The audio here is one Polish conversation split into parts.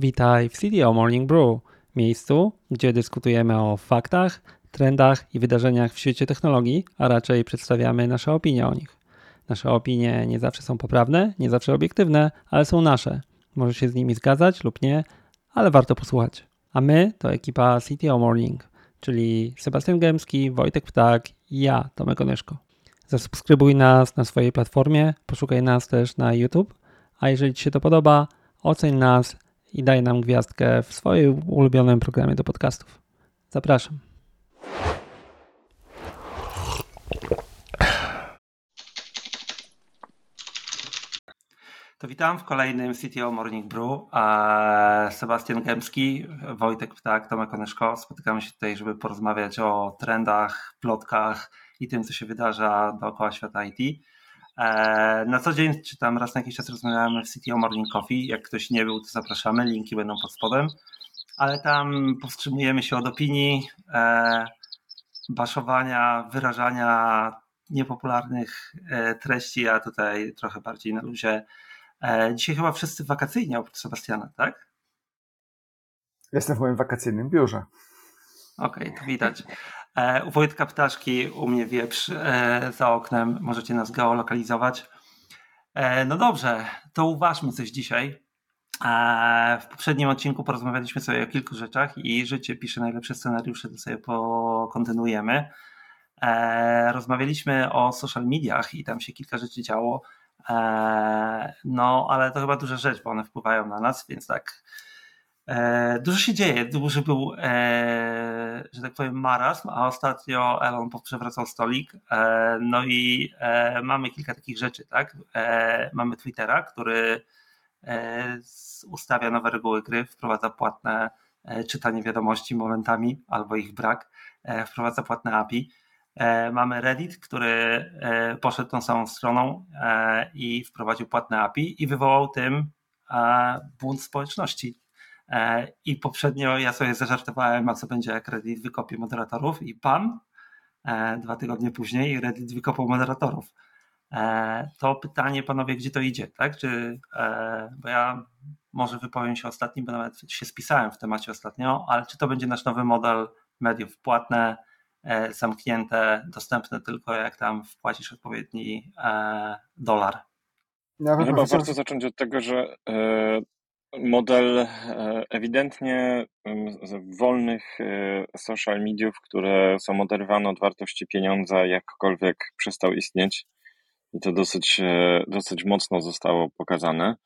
Witaj w CDO Morning Brew, miejscu, gdzie dyskutujemy o faktach, trendach i wydarzeniach w świecie technologii, a raczej przedstawiamy nasze opinie o nich. Nasze opinie nie zawsze są poprawne, nie zawsze obiektywne, ale są nasze. Możesz się z nimi zgadzać lub nie, ale warto posłuchać. A my to ekipa CTO Morning, czyli Sebastian Gębski, Wojtek Ptak i ja, Tomek Onyszko. Zasubskrybuj nas na swojej platformie, poszukaj nas też na YouTube, a jeżeli Ci się to podoba, oceń nas i daj nam gwiazdkę w swoim ulubionym programie do podcastów. Zapraszam. To witam w kolejnym CTO Morning Brew. Sebastian Gębski, Wojtek Ptak, Tomek Onyszko. Spotykamy się tutaj, żeby porozmawiać o trendach, plotkach i tym, co się wydarza dookoła świata IT. E, na co dzień, czy tam raz na jakiś czas rozmawiamy w CTO Morning Coffee. Jak ktoś nie był, to zapraszamy, linki będą pod spodem. Ale tam powstrzymujemy się od opinii, e, baszowania, wyrażania niepopularnych e, treści, a tutaj trochę bardziej na luzie. Dzisiaj chyba wszyscy wakacyjnie oprócz Sebastiana, tak? Jestem w moim wakacyjnym biurze. Okej, okay, to widać. E, u Wojtka Ptaszki, u mnie wieprz e, za oknem. Możecie nas geolokalizować. E, no dobrze, to uważmy coś dzisiaj. W poprzednim odcinku porozmawialiśmy sobie o kilku rzeczach i życie pisze najlepsze scenariusze, to sobie pokontynuujemy. Rozmawialiśmy o social mediach i tam się kilka rzeczy działo. No, ale to chyba duża rzecz, bo one wpływają na nas, więc tak E, dużo się dzieje, duży był, e, że tak powiem, marazm, a ostatnio Elon przewracał stolik. E, no i mamy kilka takich rzeczy, tak? Mamy Twittera, który ustawia nowe reguły gry, wprowadza płatne czytanie wiadomości momentami albo ich brak, wprowadza płatne API. Mamy Reddit, który poszedł tą samą stroną i wprowadził płatne API i wywołał tym bunt społeczności E, I poprzednio ja sobie zażartowałem, a co będzie jak Reddit wykopie moderatorów i pan e, dwa tygodnie później Reddit wykopał moderatorów. E, to pytanie, panowie, gdzie to idzie, tak? Czy, bo ja może wypowiem się ostatnim, bo nawet się spisałem w temacie ostatnio, ale czy to będzie nasz nowy model mediów płatne, zamknięte, dostępne tylko jak tam wpłacisz odpowiedni dolar? Ja chyba warto zacząć od tego, że model e, ewidentnie wolnych e, social mediów, które są oderwane od wartości pieniądza, jakkolwiek przestał istnieć. I to dosyć, e, dosyć mocno zostało pokazane.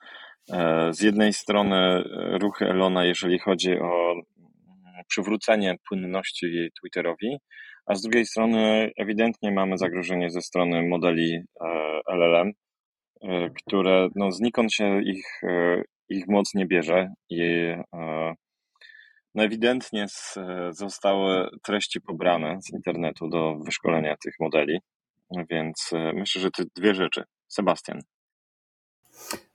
Z jednej strony ruchy Elona, jeżeli chodzi o mm, przywrócenie płynności Twitterowi, a z drugiej strony ewidentnie mamy zagrożenie ze strony modeli LLM, które no, znikąd się ich ich moc nie bierze i e, no ewidentnie zostały treści pobrane z internetu do wyszkolenia tych modeli, więc e, myślę, że te dwie rzeczy. Sebastian.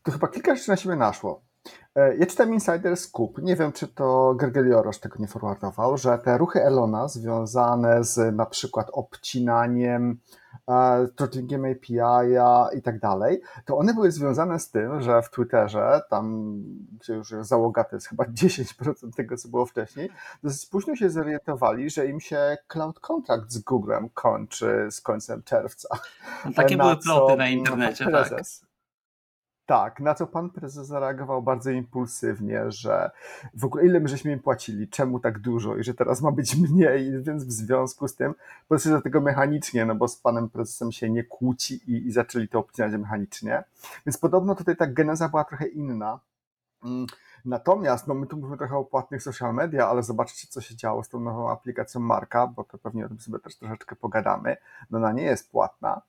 To chyba kilka rzeczy na siebie naszło. E, ja czytam Insider Scoop, nie wiem czy to Gergeliorosz tego nie forwardował, że te ruchy Elona związane z na przykład obcinaniem, e, throttlinggiem API i tak dalej, to one były związane z tym, że w Twitterze, tam gdzie już załoga to jest chyba 10% tego, co było wcześniej, dosyć późno się zorientowali, że im się cloud contract z Googlem kończy z końcem czerwca. No, takie na były ploty na internecie, tak. prezes, tak. Tak, na co pan prezes zareagował bardzo impulsywnie, że w ogóle ile my żeśmy im płacili, czemu tak dużo i że teraz ma być mniej, więc w związku z tym podeszli do tego mechanicznie, no bo z panem prezesem się nie kłóci i, i zaczęli to obcinać mechanicznie. Więc podobno tutaj ta geneza była trochę inna. Mm, natomiast, no my tu mówimy trochę o płatnych social media, ale zobaczcie, co się działo z tą nową aplikacją Marka, bo to pewnie o tym sobie też troszeczkę pogadamy. No ona nie jest płatna,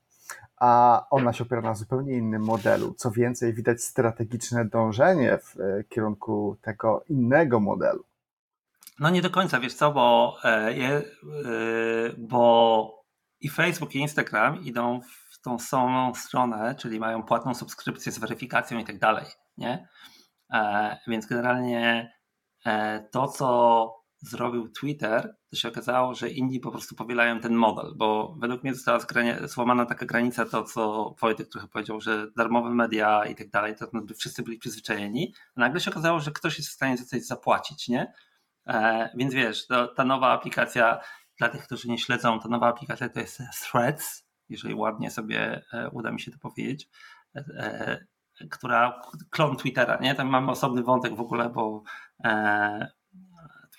a ona się opiera na zupełnie innym modelu. Co więcej, widać strategiczne dążenie w e, kierunku tego innego modelu. No nie do końca, wiesz co, bo, e, e, bo i Facebook, i Instagram idą w tą samą stronę, czyli mają płatną subskrypcję z weryfikacją i tak dalej, nie? Więc generalnie to, co zrobił Twitter, to się okazało, że inni po prostu powielają ten model, bo według mnie została złamana taka granica, to co Wojtek trochę powiedział, że darmowe media i tak dalej, to wszyscy byli przyzwyczajeni, a nagle się okazało, że ktoś jest w stanie za coś zapłacić, nie? E, więc wiesz, to, ta nowa aplikacja, dla tych, którzy nie śledzą, ta nowa aplikacja to jest Threads, jeżeli ładnie sobie e, uda mi się to powiedzieć, e, e która klon Twittera, nie? Tam mamy osobny wątek w ogóle, bo e,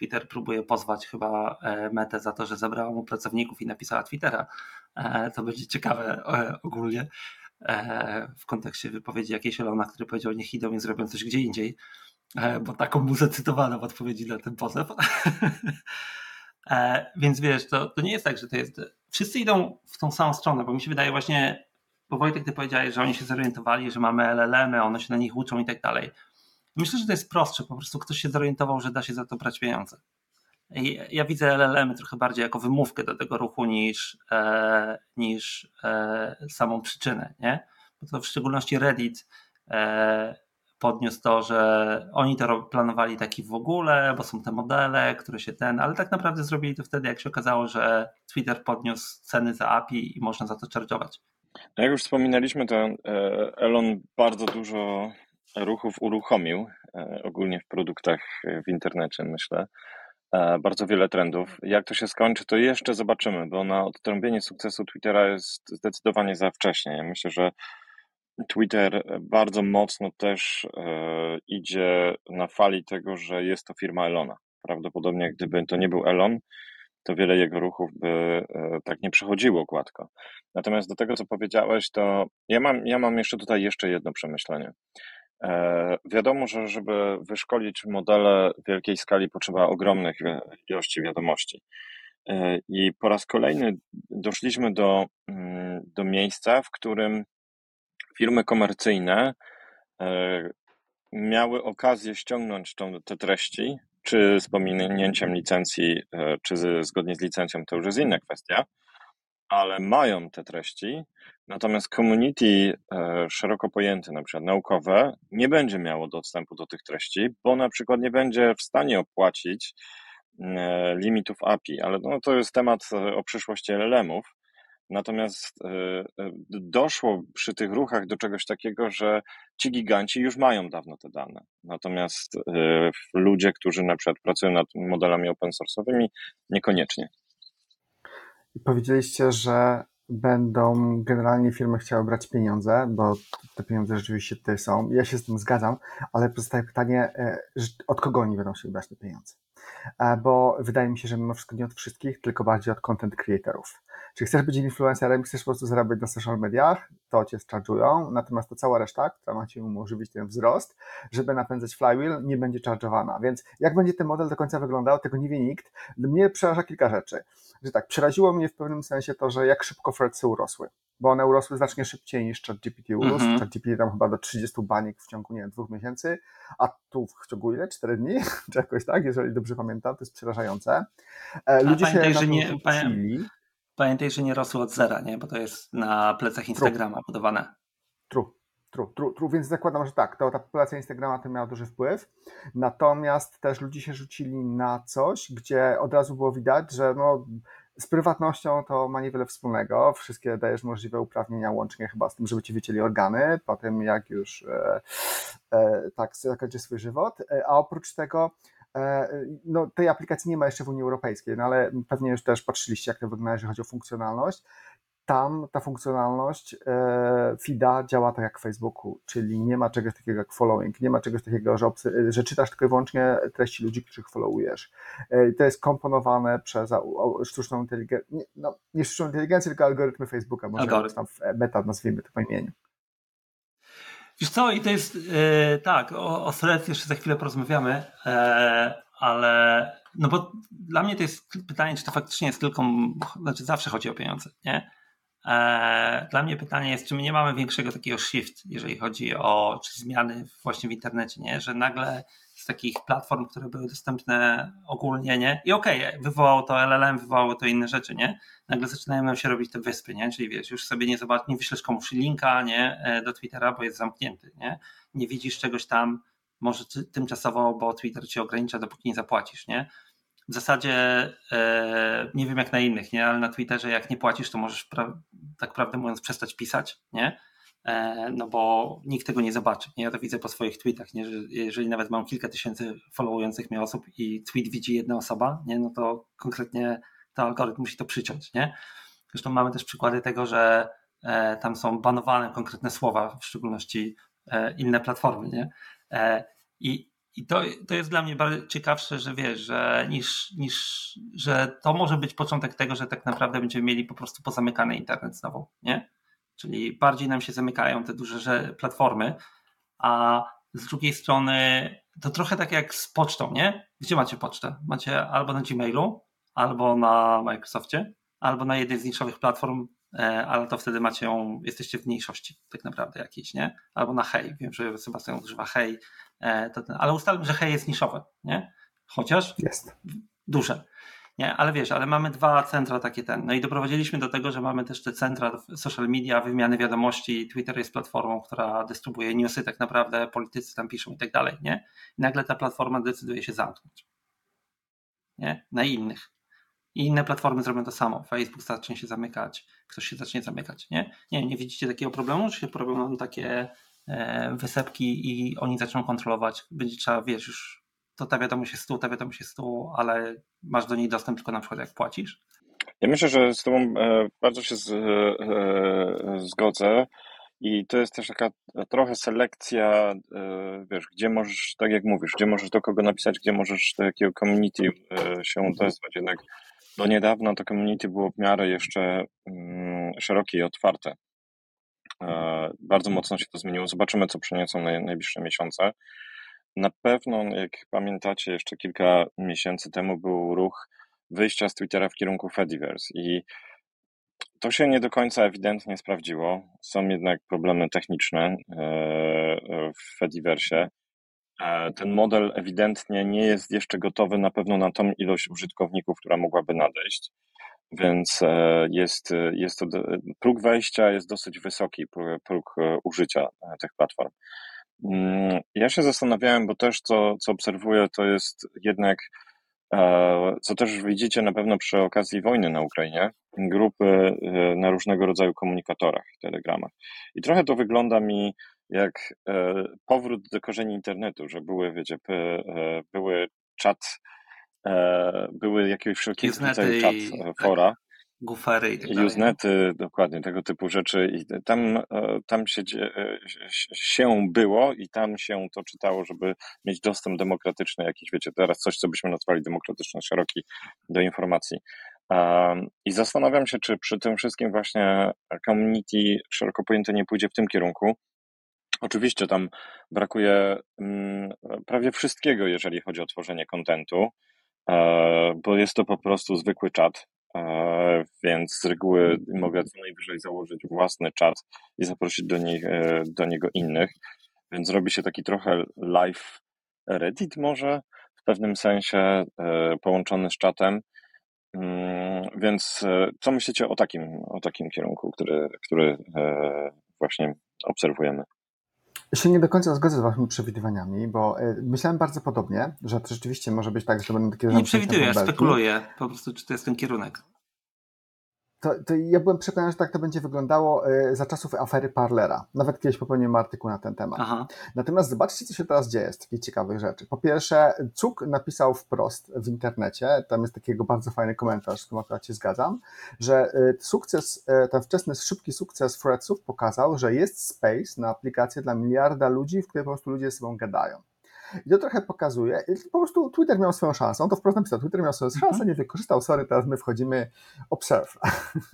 Twitter próbuje pozwać chyba e, Metę za to, że zabrała mu pracowników i napisała Twittera. E, to będzie ciekawe e, ogólnie w kontekście wypowiedzi jakiejś Elona, który powiedział, niech idą i zrobią coś gdzie indziej, bo taką mu zacytowano w odpowiedzi na ten pozew. Więc wiesz, to, to nie jest tak, że to jest. Wszyscy idą w tą samą stronę, bo mi się wydaje właśnie, bo Wojtek, ty powiedziałeś, że oni się zorientowali, że mamy LLM-y, one się na nich uczą i tak dalej. Myślę, że to jest prostsze, po prostu ktoś się zorientował, że da się za to brać pieniądze. Ja widzę LLM trochę bardziej jako wymówkę do tego ruchu niż, e, niż e, samą przyczynę, nie? Bo to w szczególności Reddit e, podniósł to, że oni to planowali taki w ogóle, bo są te modele, które się ten, ale tak naprawdę zrobili to wtedy, jak się okazało, że Twitter podniósł ceny za API i można za to charge'ować. No jak już wspominaliśmy, to e, Elon bardzo dużo ruchów uruchomił, e, ogólnie w produktach e, w internecie, myślę. E, bardzo wiele trendów. Jak to się skończy, to jeszcze zobaczymy, bo na odtrąbienie sukcesu Twittera jest zdecydowanie za wcześnie. Ja myślę, że Twitter bardzo mocno też idzie na fali tego, że jest to firma Elona. Prawdopodobnie, gdyby to nie był Elon, to wiele jego ruchów by tak nie przechodziło gładko. Natomiast do tego, co powiedziałeś, to ja mam, ja mam jeszcze tutaj jeszcze jedno przemyślenie. E, wiadomo, że żeby wyszkolić modele wielkiej skali potrzeba ogromnych ilości wiadomości. E, I po raz kolejny doszliśmy do, mm, do miejsca, w którym firmy komercyjne e, miały okazję ściągnąć te treści, czy z pominięciem licencji, czy zgodnie z licencją, to już jest inna kwestia, ale mają te treści, natomiast community e, szeroko pojęte, na przykład naukowe, nie będzie miało dostępu do tych treści, bo na przykład nie będzie w stanie opłacić e, limitów API, ale no, to jest temat e, o przyszłości LLM-ów. Natomiast doszło przy tych ruchach do czegoś takiego, że ci giganci już mają dawno te dane. Natomiast ludzie, którzy na przykład pracują nad modelami open source'owymi, niekoniecznie. Powiedzieliście, że będą generalnie firmy chciały brać pieniądze, bo te pieniądze rzeczywiście tutaj są. Ja się z tym zgadzam, ale pozostaje pytanie, e, od kogo oni będą się brać te pieniądze? E, bo wydaje mi się, że mimo wszystko nie od wszystkich, tylko bardziej od content creatorów. Czy chcesz być influencerem, chcesz po prostu zarabiać na social mediach, to cię charge'ują, natomiast to cała reszta, która ma ci umożliwić ten wzrost, żeby napędzać flywheel, nie będzie charge'owana. Więc jak będzie ten model do końca wyglądał, tego nie wie nikt. Mnie przeraża kilka rzeczy że tak, przeraziło mnie w pewnym sensie to, że jak szybko Threadsy urosły, bo one urosły znacznie szybciej niż ChatGPT urósł. -hmm. ChatGPT tam chyba do 30 baniek w ciągu, nie wiem, dwóch miesięcy, a tu w ciągu ile? Cztery dni? Czy jakoś tak, jeżeli dobrze pamiętam, to jest przerażające. E, ludzie a się pamiętaj, że nie, pamiętaj, że nie rosły od zera, nie? bo to jest na plecach Instagrama True. budowane. True. True, true, true, więc zakładam, że tak, to ta populacja Instagrama to miała duży wpływ. Natomiast też ludzie się rzucili na coś, gdzie od razu było widać, że no, z prywatnością to ma niewiele wspólnego. Wszystkie dajesz możliwe uprawnienia, łącznie chyba z tym, żeby ci wycięli organy, po tym jak już e, e, tak zakończy swój żywot. E, a oprócz tego, e, no, tej aplikacji nie ma jeszcze w Unii Europejskiej, no ale pewnie już też patrzyliście, jak to wygląda, jeżeli chodzi o funkcjonalność tam ta funkcjonalność e, FIDA działa tak jak w Facebooku, czyli nie ma czegoś takiego jak following, nie ma czegoś takiego, że, że czytasz tylko i wyłącznie treści ludzi, których followujesz. E, to jest komponowane przez sztuczną inteligencję, no, nie sztuczną inteligencję, tylko algorytmy Facebooka, może Algorytm. tam beta nazwijmy to po imieniu. Wiesz co, i to jest e, tak, o, o thread jeszcze za chwilę porozmawiamy, e, ale no bo dla mnie to jest pytanie, czy to faktycznie jest tylko, znaczy zawsze chodzi o pieniądze, nie? E, dla mnie pytanie jest, czy my nie mamy większego takiego shift, jeżeli chodzi o czy zmiany właśnie w internecie, nie? że nagle z takich platform, które były dostępne ogólnie, nie? I okej, okay, wywołało to LLM, wywołało to inne rzeczy, nie? Nagle zaczynają nam się robić te wyspy, nie? Czyli wiesz, już sobie nie zobacz, nie wyślesz komuś linka, nie? E, do Twittera, bo jest zamknięty, nie? Nie widzisz czegoś tam, może tymczasowo, bo Twitter cię ogranicza, dopóki nie zapłacisz, nie? W zasadzie e, nie wiem jak na innych, nie? ale na Twitterze jak nie płacisz, to możesz pra- tak prawdę mówiąc przestać pisać, nie? E, no bo nikt tego nie zobaczy. Nie? Ja to widzę po swoich tweetach, nie? Że jeżeli nawet mam kilka tysięcy followujących mnie osób i tweet widzi jedna osoba, nie? no to konkretnie to algorytm musi to przyciąć. Nie? Zresztą mamy też przykłady tego, że e, tam są banowane konkretne słowa, w szczególności inne platformy. Nie? I i to, to jest dla mnie bardzo ciekawsze, że wiesz, że niż, niż, że to może być początek tego, że tak naprawdę będziemy mieli po prostu pozamykany internet znowu, nie? Czyli bardziej nam się zamykają te duże platformy, a z drugiej strony to trochę tak jak z pocztą, nie? Gdzie macie pocztę? Macie albo na Gmailu, albo na Microsoftie, albo na jednej z niszowych platform, ale to wtedy macie ją, jesteście w mniejszości tak naprawdę jakiejś, nie? Albo na Hej. Wiem, że Sebastian używa Hej, e, to ten, ale ustalmy, że Hej jest niszowe, nie? Chociaż jest. duże. Nie, ale wiesz, ale mamy dwa centra takie ten. No i doprowadziliśmy do tego, że mamy też te centra social media, wymiany wiadomości. Twitter jest platformą, która dystrybuuje newsy, tak naprawdę politycy tam piszą i tak dalej, nie? I nagle ta platforma decyduje się zamknąć. Nie? Na innych. I inne platformy zrobią to samo. Facebook zacznie się zamykać, ktoś się zacznie zamykać, nie? Nie, nie widzicie takiego problemu, czy się robią takie e, wysepki i oni zaczną kontrolować. Będzie trzeba, wiesz, już to ta wiadomość jest tu, ta wiadomość jest tu, ale masz do niej dostęp tylko na przykład jak płacisz? Ja myślę, że z Tobą e, bardzo się z, e, zgodzę. I to jest też taka trochę selekcja, e, wiesz, gdzie możesz, tak jak mówisz, gdzie możesz do kogo napisać, gdzie możesz do jakiego community się odezwać. Jednak do niedawna to community było w miarę jeszcze mm, szerokie i otwarte. Bardzo mocno się to zmieniło. Zobaczymy, co przyniosą najbliższe miesiące. Na pewno, jak pamiętacie, jeszcze kilka miesięcy temu był ruch wyjścia z Twittera w kierunku Fediverse i to się nie do końca ewidentnie sprawdziło. Są jednak problemy techniczne e, w Fediverse. E, ten model ewidentnie nie jest jeszcze gotowy na pewno na tą ilość użytkowników, która mogłaby nadejść, więc e, jest, jest to, próg wejścia jest dosyć wysoki, próg użycia tych platform. Mm, ja się zastanawiałem, bo też co, co obserwuję, to jest jednak, e, co też widzicie na pewno przy okazji wojny na Ukrainie, grupy e, na różnego rodzaju komunikatorach, telegramach. I trochę to wygląda mi jak e, powrót do korzeni internetu, że były, wiecie, były czat, były jakiegoś wszelkiego rodzaju czat, fora. Gufery i tak dalej. Usenety, dokładnie, tego typu rzeczy. I tam, e, tam się, e, się było i tam się to czytało, żeby mieć dostęp demokratyczny jakiś, wiecie, teraz coś, co byśmy nazwali demokratyczny, szeroki do informacji. I zastanawiam się, czy przy tym wszystkim właśnie community szeroko pojęte nie pójdzie w tym kierunku. Oczywiście tam brakuje mm, prawie wszystkiego, jeżeli chodzi o tworzenie kontentu, e, bo jest to po prostu zwykły czat, E, więc z reguły mogę co najwyżej założyć własny czat i zaprosić do, nich, e, do niego innych, więc robi się taki trochę live Reddit może w pewnym sensie połączony z czatem. Mm, więc co myślicie o takim, o takim kierunku, który, który właśnie obserwujemy? Ja się nie do końca zgodzę z waszymi przewidywaniami, bo myślałem bardzo podobnie, że to rzeczywiście może być tak, że będą takie... Nie przewiduję, spekuluję po prostu, czy to jest ten kierunek to, to, ja byłem przekonany, że tak to będzie wyglądało e, za czasów afery Parlera. Nawet kiedyś popełniłem artykuł na ten temat. Aha. Natomiast zobaczcie, co się teraz dzieje z takich ciekawych rzeczy. Po pierwsze, Cuk napisał wprost w internecie, tam jest takiego bardzo fajny komentarz, z którym akurat się zgadzam, że e, sukces, e, ten wczesny, szybki sukces Threadsów pokazał, że jest space na aplikację dla miliarda ludzi, w której po prostu ludzie ze sobą gadają. I to trochę pokazuje, po prostu Twitter miał swoją szansę, on to wprost napisał, Twitter miał swoją mhm. szansę, nie wykorzystał, sorry, teraz my wchodzimy observe.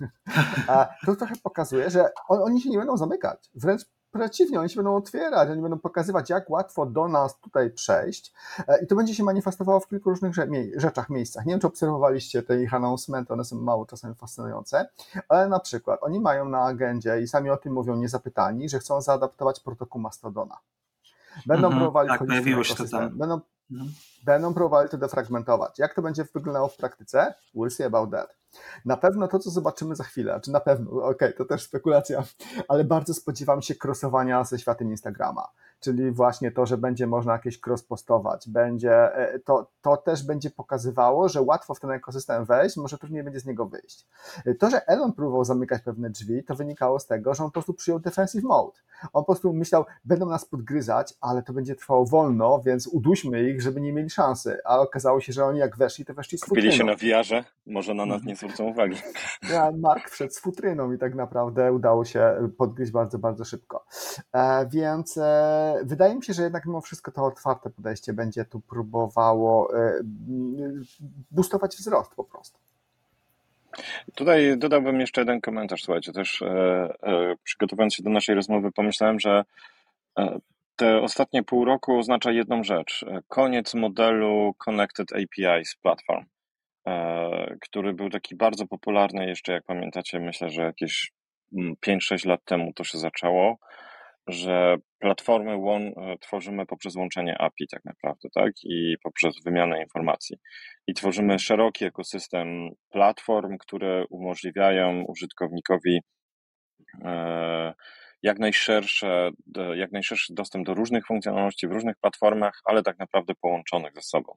A to trochę pokazuje, że on, oni się nie będą zamykać, wręcz przeciwnie, oni się będą otwierać, oni będą pokazywać, jak łatwo do nas tutaj przejść e, i to będzie się manifestowało w kilku różnych rzeczach, miejscach. Nie wiem, czy obserwowaliście te ich announcementy, one są mało czasami fascynujące, ale na przykład oni mają na agendzie i sami o tym mówią niezapytani, że chcą zaadaptować protokół Mastodona. Będą mhm, próbowali tak, pojawiło się to tam. Będą, mhm. będą próbowali to defragmentować. Jak to będzie wyglądało w praktyce? We'll see about that. Na pewno to, co zobaczymy za chwilę, czy na pewno, okej, okay, to też spekulacja, ale bardzo spodziewam się crossowania ze światem Instagrama czyli właśnie to, że będzie można jakieś cross postować, będzie, e, to, to też będzie pokazywało, że łatwo w ten ekosystem wejść, może trudniej będzie z niego wyjść. E, to, że Elon próbował zamykać pewne drzwi, to wynikało z tego, że on po prostu przyjął defensive mode. On po prostu myślał, będą nas podgryzać, ale to będzie trwało wolno, więc uduśmy ich, żeby nie mieli szansy. A okazało się, że oni jak weszli, to weszli z Kupili się na wiarze, może na nas nie zwrócą uwagi. Ja, Mark wszedł z futryną i tak naprawdę udało się podgryźć bardzo, bardzo szybko. E, więc e, wydaje mi się, że jednak mimo wszystko to otwarte podejście będzie tu próbowało e, boostować wzrost po prostu. Tutaj dodałbym jeszcze jeden komentarz. Słuchajcie, też e, e, przygotowując się do naszej rozmowy, pomyślałem, że te ostatnie pół roku oznacza jedną rzecz. Koniec modelu Connected APIs Platform, który był taki bardzo popularny jeszcze, jak pamiętacie, myślę, że jakieś 5-6 mm, lat temu to się zaczęło że platformy łą, e, tworzymy poprzez łączenie API tak naprawdę, tak? I poprzez wymianę informacji. I tworzymy szeroki ekosystem platform, które umożliwiają użytkownikowi e, jak najszersze, jak najszerszy dostęp do różnych funkcjonalności w różnych platformach, ale tak naprawdę połączonych ze sobą.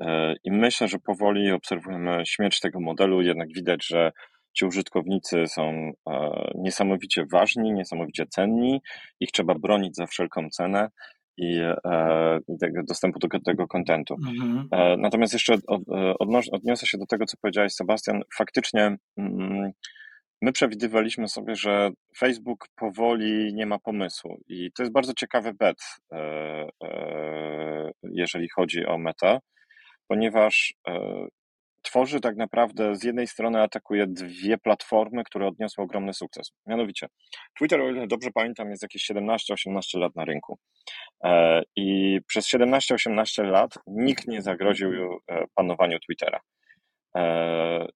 E, I myślę, że powoli obserwujemy śmierć tego modelu, jednak widać, że ci użytkownicy są e, niesamowicie ważni, niesamowicie cenni, ich trzeba bronić za wszelką cenę i, e, i tego dostępu do tego kontentu. Mhm. E, natomiast jeszcze odniosę się do tego, co powiedziałeś, Sebastian. Faktycznie mm, my przewidywaliśmy sobie, że Facebook powoli nie ma pomysłu i to jest bardzo ciekawy bet, jeżeli chodzi o meta, ponieważ tworzy tak naprawdę, z jednej strony atakuje dwie platformy, które odniosły ogromny sukces. Mianowicie, Twitter, o ile dobrze pamiętam, jest jakieś 17-18 lat na rynku. E, I przez 17-18 lat nikt nie zagroził e, panowaniu Twittera. E,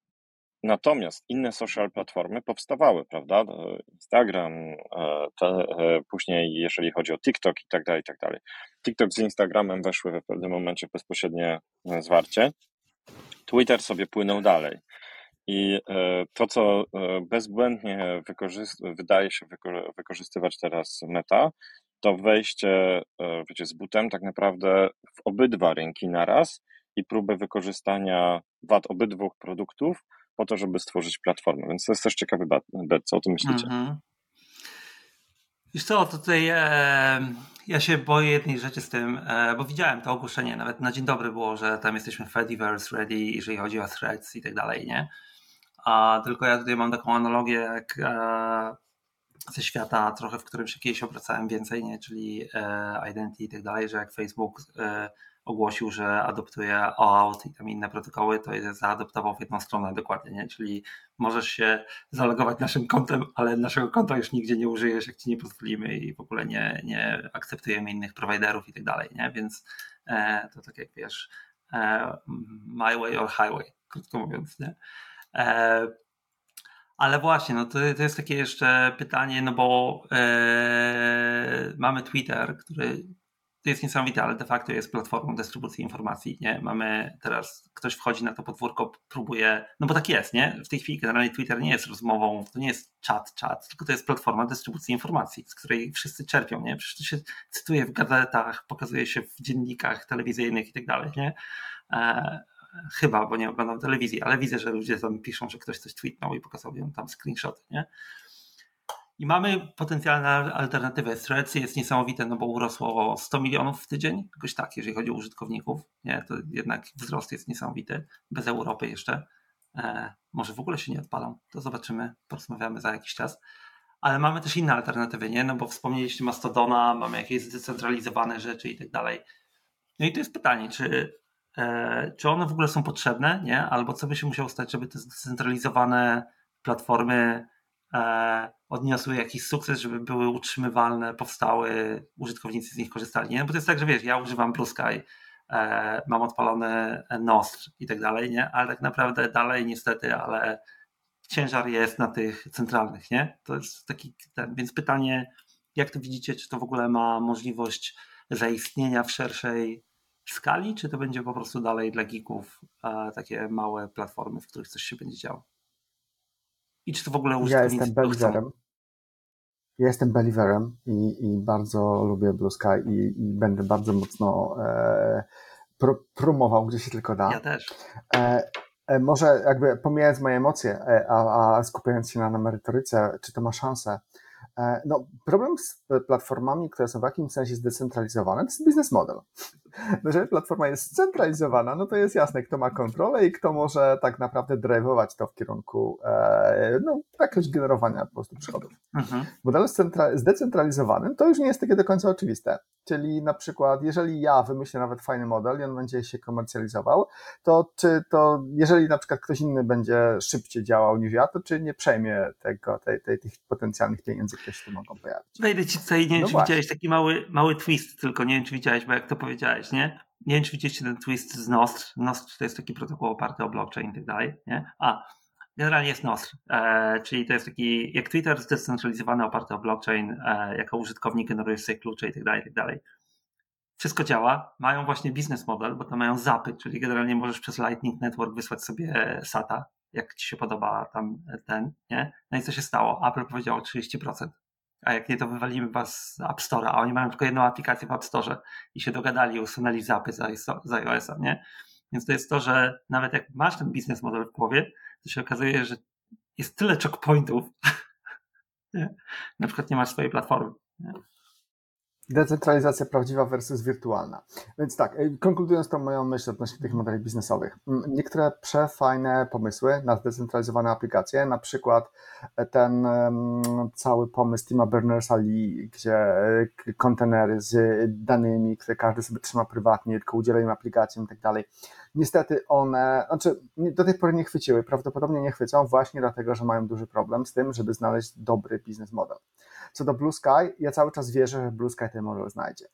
natomiast inne social platformy powstawały, prawda? Instagram, te, później jeżeli chodzi o TikTok i tak dalej, i tak dalej. TikTok z Instagramem weszły w pewnym momencie bezpośrednie zwarcie. Twitter sobie płynął dalej. I e, to, co e, bezbłędnie wydaje się wykorzystywać teraz Meta, to wejście e, wiecie, z butem tak naprawdę w obydwa rynki naraz i próbę wykorzystania wad obydwu produktów po to, żeby stworzyć platformę. Więc to jest też ciekawy bet. Co o tym myślicie? Mhm. Wiesz co, tutaj e, ja się boję jednej rzeczy z tym, e, bo widziałem to ogłoszenie, nawet na dzień dobry było, że tam jesteśmy Fediverse ready, jeżeli chodzi o threads i tak dalej, nie? A tylko ja tutaj mam taką analogię jak e, ze świata trochę, w którym się kiedyś obracałem więcej, nie? Czyli e, identity i tak dalej, że jak Facebook ogłosił, że adoptuje OAuth i tam inne protokoły, to je zaadoptował w jedną stronę dokładnie, nie? Czyli możesz się zalogować naszym kontem, ale naszego konta już nigdzie nie użyjesz, jak ci nie pozwolimy i w ogóle nie, nie akceptujemy innych prowajderów i tak dalej, nie? Więc e, to tak jak wiesz, e, my way or highway, krótko mówiąc, nie? E, ale właśnie, no to, to jest takie jeszcze pytanie, no bo e, mamy Twitter, który to jest niesamowite, ale de facto jest platformą dystrybucji informacji, nie? Mamy teraz, ktoś wchodzi na to podwórko, próbuje, no bo tak jest, nie? W tej chwili generalnie Twitter nie jest rozmową, to nie jest chat, chat, tylko to jest platforma dystrybucji informacji, z której wszyscy czerpią, nie? Przecież to się cytuje w gazetach, pokazuje się w dziennikach telewizyjnych i tak dalej, nie? E, chyba, bo nie oglądam telewizji, ale widzę, że ludzie tam piszą, że ktoś coś tweetnął i pokazał im tam screenshoty, nie? I mamy potencjalne alternatywy. Threads jest niesamowite, no bo urosło o 100 milionów w tydzień, jakoś tak, jeżeli chodzi o użytkowników. Nie, to jednak wzrost jest niesamowity, bez Europy jeszcze. E, może w ogóle się nie odpalą, to zobaczymy, porozmawiamy za jakiś czas. Ale mamy też inne alternatywy, nie? No bo wspomnieliście Mastodona, mamy jakieś zdecentralizowane rzeczy i tak dalej. No i to jest pytanie, czy, e, czy one w ogóle są potrzebne, nie? Albo co by się musiało stać, żeby te zdecentralizowane platformy odniosły jakiś sukces, żeby były utrzymywalne, powstały, użytkownicy z nich korzystali. Nie? Bo to jest tak, że wiesz, ja używam Blue Sky, e, mam odpalony Nostr i tak dalej, nie? ale tak naprawdę dalej niestety, ale ciężar jest na tych centralnych, nie? To jest taki ten, więc pytanie, jak to widzicie, czy to w ogóle ma możliwość zaistnienia w szerszej, skali, czy to będzie po prostu dalej dla geeków takie małe platformy, w których coś się będzie działo? I czy to w ogóle użytkownicy Ja jestem believerem. Ja jestem believerem i, i bardzo lubię Blue Sky i, i będę bardzo mocno e, pro, promował, gdzie się tylko da. Ja też. E, e, może jakby pomijając moje emocje, e, a, a skupiając się na, na merytoryce, czy to ma szansę, E, no, problem z platformami, które są w jakimś sensie zdecentralizowane, to jest business model. Jeżeli platforma jest scentralizowana, no to jest jasne, kto ma kontrolę i kto może tak naprawdę drive'ować to w kierunku e, no, jakiegoś generowania po prostu przychodów. Mhm. W modelu zdecentralizowanym to już nie jest takie do końca oczywiste. Czyli na przykład, jeżeli ja wymyślę nawet fajny model i on będzie się komercjalizował, to czy to, jeżeli na przykład ktoś inny będzie szybciej działał niż ja, to czy nie przejmie tego, tej, tej, tych potencjalnych pieniędzy, które się tu mogą pojawić? Wejdę ci tutaj, nie wiem, no czy właśnie. widziałeś taki mały, mały twist, tylko nie wiem, czy widziałeś, bo jak to powiedziałeś, nie? Nie wiem, czy widzieliście ten twist z Nostr. Nostr to jest taki protokół oparty o blockchain i tak dalej, nie? A, generalnie jest Nostr, e, czyli to jest taki, jak Twitter zdecentralizowany, oparty o blockchain, e, jako użytkownik generuje sobie klucze i tak dalej, i tak dalej. Wszystko działa, mają właśnie business model, bo to mają zapy, czyli generalnie możesz przez Lightning Network wysłać sobie SATA, jak ci się podoba tam ten, nie? No i co się stało? Apple powiedziało 30% a jak nie, to wywalimy was z App Store'a, a oni mają tylko jedną aplikację w App Store i się dogadali usunęli zapy za, za iOS-a, nie? Więc to jest to, że nawet jak masz ten biznes model w głowie, to się okazuje, że jest tyle checkpointów, nie? na przykład nie masz swojej platformy. Nie? Decentralizacja prawdziwa versus wirtualna. Więc tak, y, konkludując tą moją myśl odnośnie tych modeli biznesowych. Niektóre przefajne pomysły na zdecentralizowane aplikacje, na przykład e, ten cały pomysł Tima Berners-Lee, gdzie kontenery z danymi, które każdy sobie trzyma prywatnie, tylko udziela im aplikacjom i tak dalej. Niestety one, znaczy do tej pory nie chwyciły, prawdopodobnie nie chwycą właśnie dlatego, że mają duży problem z tym, żeby znaleźć dobry biznes model. Co do Blue Sky, ja cały czas wierzę, że Blue Sky ten model znajdzie.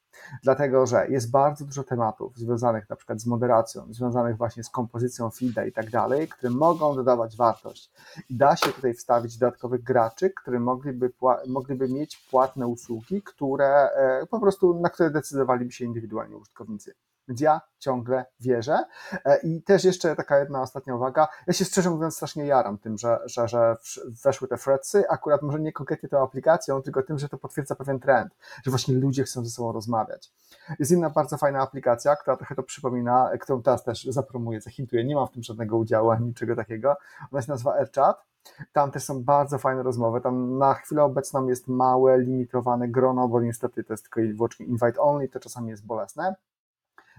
Dlatego, że jest bardzo dużo tematów związanych na przykład z moderacją, związanych właśnie z kompozycją feeda i tak dalej, które mogą dodawać wartość. I da się tutaj wstawić dodatkowych graczy, którzy mogliby, mogliby mieć płatne usługi, które e, po prostu, na które decydowaliby się indywidualni użytkownicy. Więc ja ciągle wierzę. E, I też jeszcze taka jedna ostatnia uwaga. Ja się szczerze mówiąc strasznie jaram tym, że, że, że weszły te threadsy, akurat może nie konkretnie tą aplikacją, tylko tym, że to potwierdza pewien trend, że właśnie ludzie chcą ze sobą rozmawiać. Jest inna bardzo fajna aplikacja, która trochę to przypomina, którą teraz też zapromuję, zahintuję, nie mam w tym żadnego udziału ani niczego takiego. Ona się nazywa AirChat. Tam też są bardzo fajne rozmowy. Tam na chwilę obecną jest małe, limitowane grono, bo niestety to jest tylko i wyłącznie invite only, to czasami jest bolesne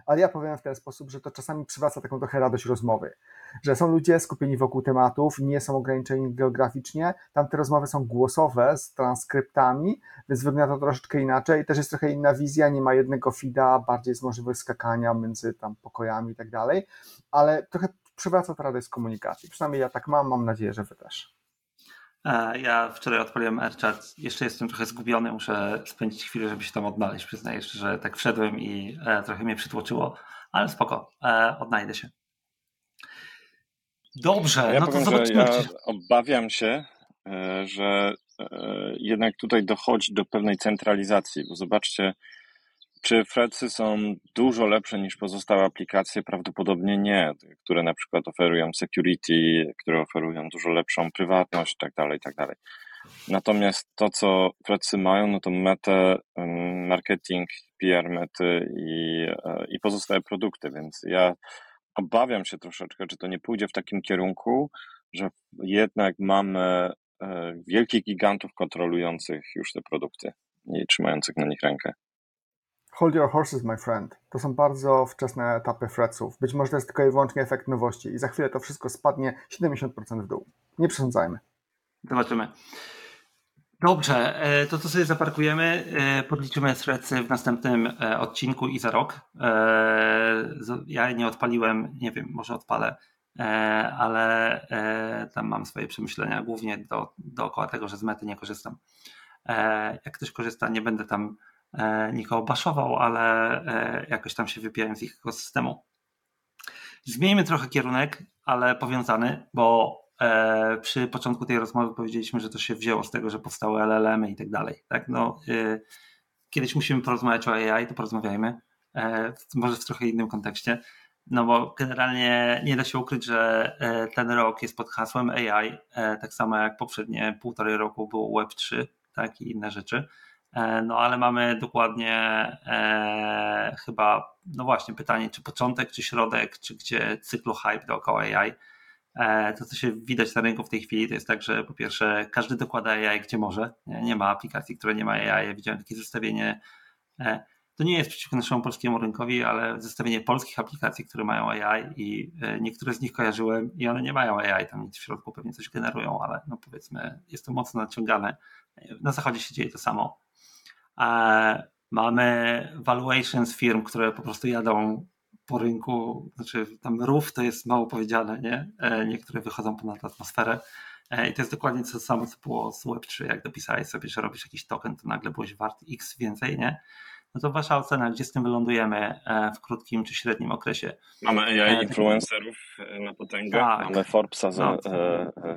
ale ja powiem w ten sposób, że to czasami przywraca taką trochę radość rozmowy, że są ludzie skupieni wokół tematów, nie są ograniczeni geograficznie, tam te rozmowy są głosowe z transkryptami, więc wygląda to troszeczkę inaczej, też jest trochę inna wizja, nie ma jednego feeda, bardziej jest możliwość skakania między tam pokojami i tak dalej, ale trochę przywraca to radość z komunikacji, przynajmniej ja tak mam, mam nadzieję, że wy też. E, ja wczoraj odpaliłem AirChat, jeszcze jestem trochę zgubiony, muszę spędzić chwilę, żeby się tam odnaleźć. Przyznaję, że tak wszedłem i e, trochę mnie przytłoczyło, ale spoko, e, odnajdę się. Dobrze, ja no powiem, to zobaczymy. Ja obawiam się, że jednak tutaj dochodzi do pewnej centralizacji, bo zobaczcie, czy Fredsy są dużo lepsze niż pozostałe aplikacje? Prawdopodobnie nie, które na przykład oferują security, które oferują dużo lepszą prywatność itd., tak itd. Tak Natomiast to, co Fredsy mają, no to metę, marketing, PR mety i, e, i pozostałe produkty, więc ja obawiam się troszeczkę, czy to nie pójdzie w takim kierunku, że jednak mamy e, wielkich gigantów kontrolujących już te produkty i trzymających na nich rękę. Hold your horses, my friend. To są bardzo wczesne etapy fretzów. Być może to jest tylko i wyłącznie efekt nowości i za chwilę to wszystko spadnie 70% w dół. Nie przesądzajmy. Zobaczymy. Dobrze, e, to co sobie zaparkujemy, e, podliczymy threadsy w następnym e, odcinku i za rok. Ja nie odpaliłem, nie wiem, może odpalę, ale tam mam swoje przemyślenia, głównie do, dookoła tego, że z mety nie korzystam. Jak ktoś korzysta, nie będę tam nikogo baszował, ale e, jakoś tam się wypijałem z ich ekosystemu. Zmieńmy trochę kierunek, ale powiązany, bo e, przy początku tej rozmowy powiedzieliśmy, że to się wzięło z tego, że powstały LLM-y i tak dalej. Tak? No, kiedyś musimy porozmawiać o AI, to porozmawiajmy. może w trochę innym kontekście. No bo generalnie nie da się ukryć, że ten rok jest pod hasłem AI, tak samo jak poprzednie półtorej roku było Web3, tak i inne rzeczy. No ale mamy dokładnie e, chyba, no właśnie, pytanie, czy początek, czy środek, czy gdzie cyklu hype dookoła AI. E, to, co się widać na rynku w tej chwili, to jest tak, że po pierwsze każdy dokłada AI gdzie może. Nie, nie ma aplikacji, które nie ma AI. Ja widziałem takie zestawienie. E, to nie jest przeciwko naszemu polskiemu rynkowi, ale zestawienie polskich aplikacji, które mają AI i e, niektóre z nich kojarzyłem i one nie mają AI, tam nic w środku pewnie coś generują, ale no powiedzmy jest to mocno naciągane. Na zachodzie się dzieje to samo. Mamy valuations firm, które po prostu jadą po rynku, znaczy tam rów to jest mało powiedziane, nie? E, niektóre wychodzą ponad atmosferę. E, I to jest dokładnie to samo, co było z Web3, jak dopisałeś sobie, że robisz jakiś token, to nagle byłeś wart X więcej, nie? No to wasza ocena, gdzie z tym wylądujemy e, w krótkim czy średnim okresie? Mamy AI influencerów na potęgę, tak. mamy Forbesa z, no.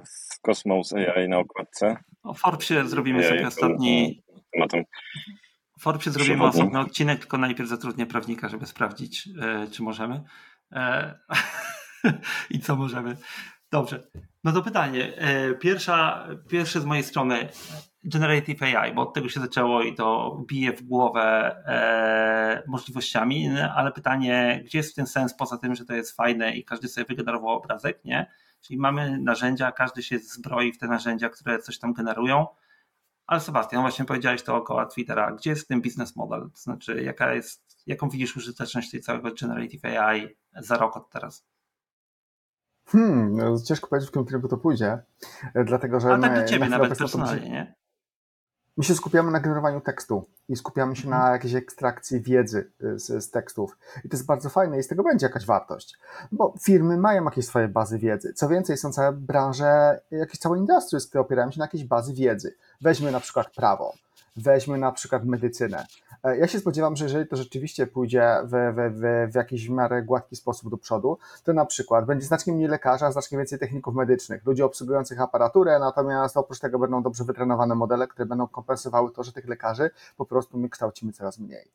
z Cosmos AI na okładce. O Forbesie zrobimy AI sobie ostatni... Tematem Forbesie zrobimy osobny odcinek, tylko najpierw zatrudnię prawnika, żeby sprawdzić, e, czy możemy e, i co możemy. Dobrze. No to pytanie. E, pierwsza, pierwsze z mojej strony Generative AI, bo od tego się zaczęło i to bije w głowę e, możliwościami, ale pytanie, gdzie jest w tym sens poza tym, że to jest fajne i każdy sobie wygenerował obrazek, nie? Czyli mamy narzędzia, każdy się zbroi w te narzędzia, które coś tam generują ale Sebastian, właśnie powiedziałeś to około Twittera. Gdzie jest ten business model? To znaczy, jaka jest, jaką widzisz użyteczność tej całego Generative AI za rok od teraz? Hmm, no, ciężko powiedzieć, w którym kierunku to pójdzie, dlatego że... A tak do ciebie nawet personalnie, nie? My się skupiamy na generowaniu tekstu i skupiamy się na mhm. jakiejś ekstrakcji wiedzy y, z, z, tekstów. I to jest bardzo fajne i z tego będzie jakaś wartość. Bo firmy mają jakieś swoje bazy wiedzy. Co więcej, są całe branże, jakieś całe industrie, które opierają się na jakiejś bazy wiedzy. Weźmy na przykład prawo, weźmy na przykład medycynę. E, ja się spodziewam, że jeżeli to rzeczywiście pójdzie w, w, w, w jakiś w miarę gładki sposób do przodu, to na przykład będzie znacznie mniej lekarzy, a znacznie więcej techników medycznych, ludzi obsługujących aparaturę, natomiast oprócz tego będą dobrze wytrenowane modele, które będą kompensowały to, że tych lekarzy po prostu my kształcimy coraz mniej.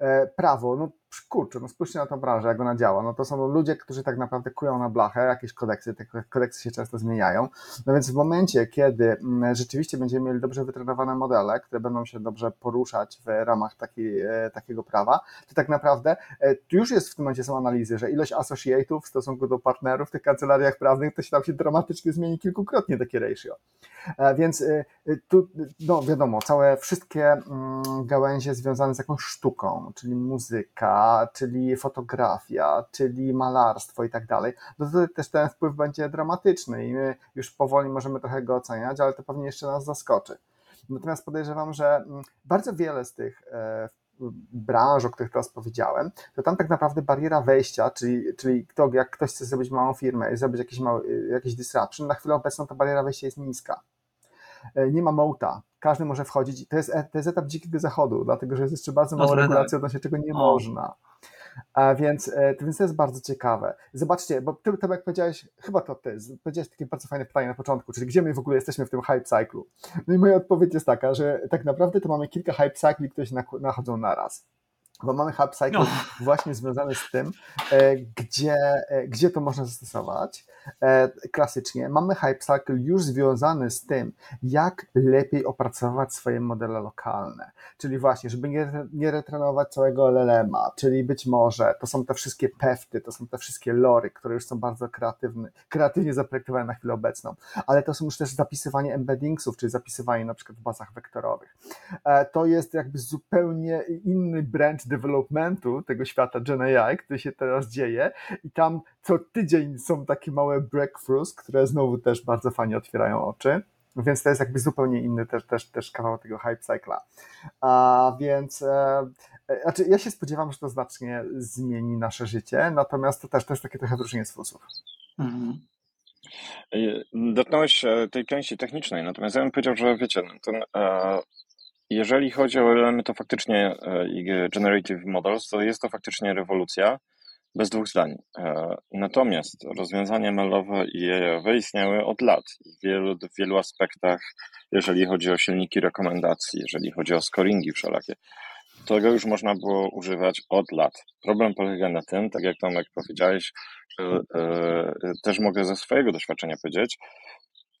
E, prawo, no kurczę, no spójrzcie na tą branżę, jak ona działa. No to są ludzie, którzy tak naprawdę kują na blachę jakieś kodeksy, te kodeksy się często zmieniają. No więc w momencie, kiedy mm, rzeczywiście będziemy mieli dobrze wytrenowane modele, które będą się dobrze poruszać w ramach taki, e, takiego prawa, to tak naprawdę e, już jest w tym momencie są analizy, że ilość associatów w stosunku do partnerów w tych kancelariach prawnych to się tam się dramatycznie zmieni kilkukrotnie takie ratio. Więc tu, no wiadomo, całe wszystkie mm, gałęzie związane z jakąś sztuką, czyli muzyka, czyli fotografia, czyli malarstwo i tak dalej, no to też ten wpływ będzie dramatyczny i my już powoli możemy trochę go oceniać, ale to pewnie jeszcze nas zaskoczy. Natomiast podejrzewam, że mm, bardzo wiele z tych e, branż, o których teraz powiedziałem, to tam tak naprawdę bariera wejścia, czyli, czyli to, jak ktoś chce zrobić małą firmę i zrobić jakiś, mały, jakiś disruption, na chwilę obecną ta bariera wejścia jest niska. E, nie ma mołta, każdy może wchodzić. To jest, to jest etap dzikiego zachodu, dlatego że jest jeszcze bardzo mało regulacji odnośnie czego nie o. można. A więc, e, więc to jest bardzo ciekawe. Zobaczcie, bo ty, jak powiedziałeś, chyba to ty, powiedziałeś takie bardzo fajne pytanie na początku, czyli gdzie my w ogóle jesteśmy w tym hype cyclu. No i moja odpowiedź jest taka, że tak naprawdę to mamy kilka hype cycli, które się nachodzą naraz bo mamy Hub Cycle no. właśnie związany z tym, e, gdzie, e, gdzie to można zastosować e, klasycznie. Mamy Hype Cycle już związany z tym, jak lepiej opracować swoje modele lokalne, czyli właśnie, żeby nie, nie retrenować całego LLM-a, czyli być może to są te wszystkie pefty, to są te wszystkie lory, które już są bardzo kreatywne, kreatywnie zaprojektowane na chwilę obecną, ale to są już też zapisywanie embeddingsów, czyli zapisywanie na przykład w bazach wektorowych. To jest jakby zupełnie inny branch developmentu tego świata Gen AI, który się teraz dzieje i tam co tydzień są takie małe breakthroughs, które znowu też bardzo fajnie otwierają oczy. Więc to jest jakby zupełnie inny też, też, też kawał tego hype cycla. A więc e, e, znaczy ja się spodziewam, że to znacznie zmieni nasze życie, natomiast to też, jest takie trochę wróżenie z fusów. Mhm. E, dotknąłeś e, tej części technicznej, natomiast ja bym powiedział, że wiecie, no, ten, e, jeżeli chodzi o LLM, to faktycznie e, Generative Models, to jest to faktycznie rewolucja, bez dwóch zdań. E, natomiast rozwiązania mailowe i AI istniały od lat w wielu, w wielu aspektach, jeżeli chodzi o silniki rekomendacji, jeżeli chodzi o scoringi wszelakie. tego już można było używać od lat. Problem polega na tym, tak jak Tomek powiedziałeś, e, też mogę ze swojego doświadczenia powiedzieć,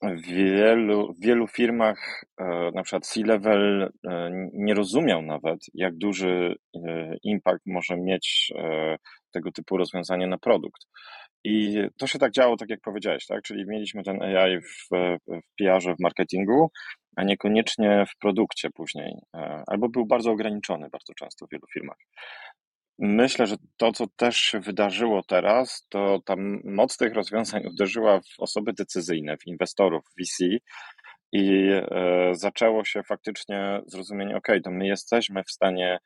w wielu, w wielu firmach, e, na przykład C-level, e, nie rozumiał nawet, jak duży e, impact może mieć tego typu rozwiązanie na produkt. I to się tak działo, tak jak powiedziałeś, tak? Czyli mieliśmy ten AI w, w PR-ze, w marketingu, a niekoniecznie w produkcie później, albo był bardzo ograniczony bardzo często w wielu firmach. Myślę, że to, co też się wydarzyło teraz, to ta moc tych rozwiązań uderzyła w osoby decyzyjne, w inwestorów, w VC i e, zaczęło się faktycznie zrozumienie, ok, to my jesteśmy w stanie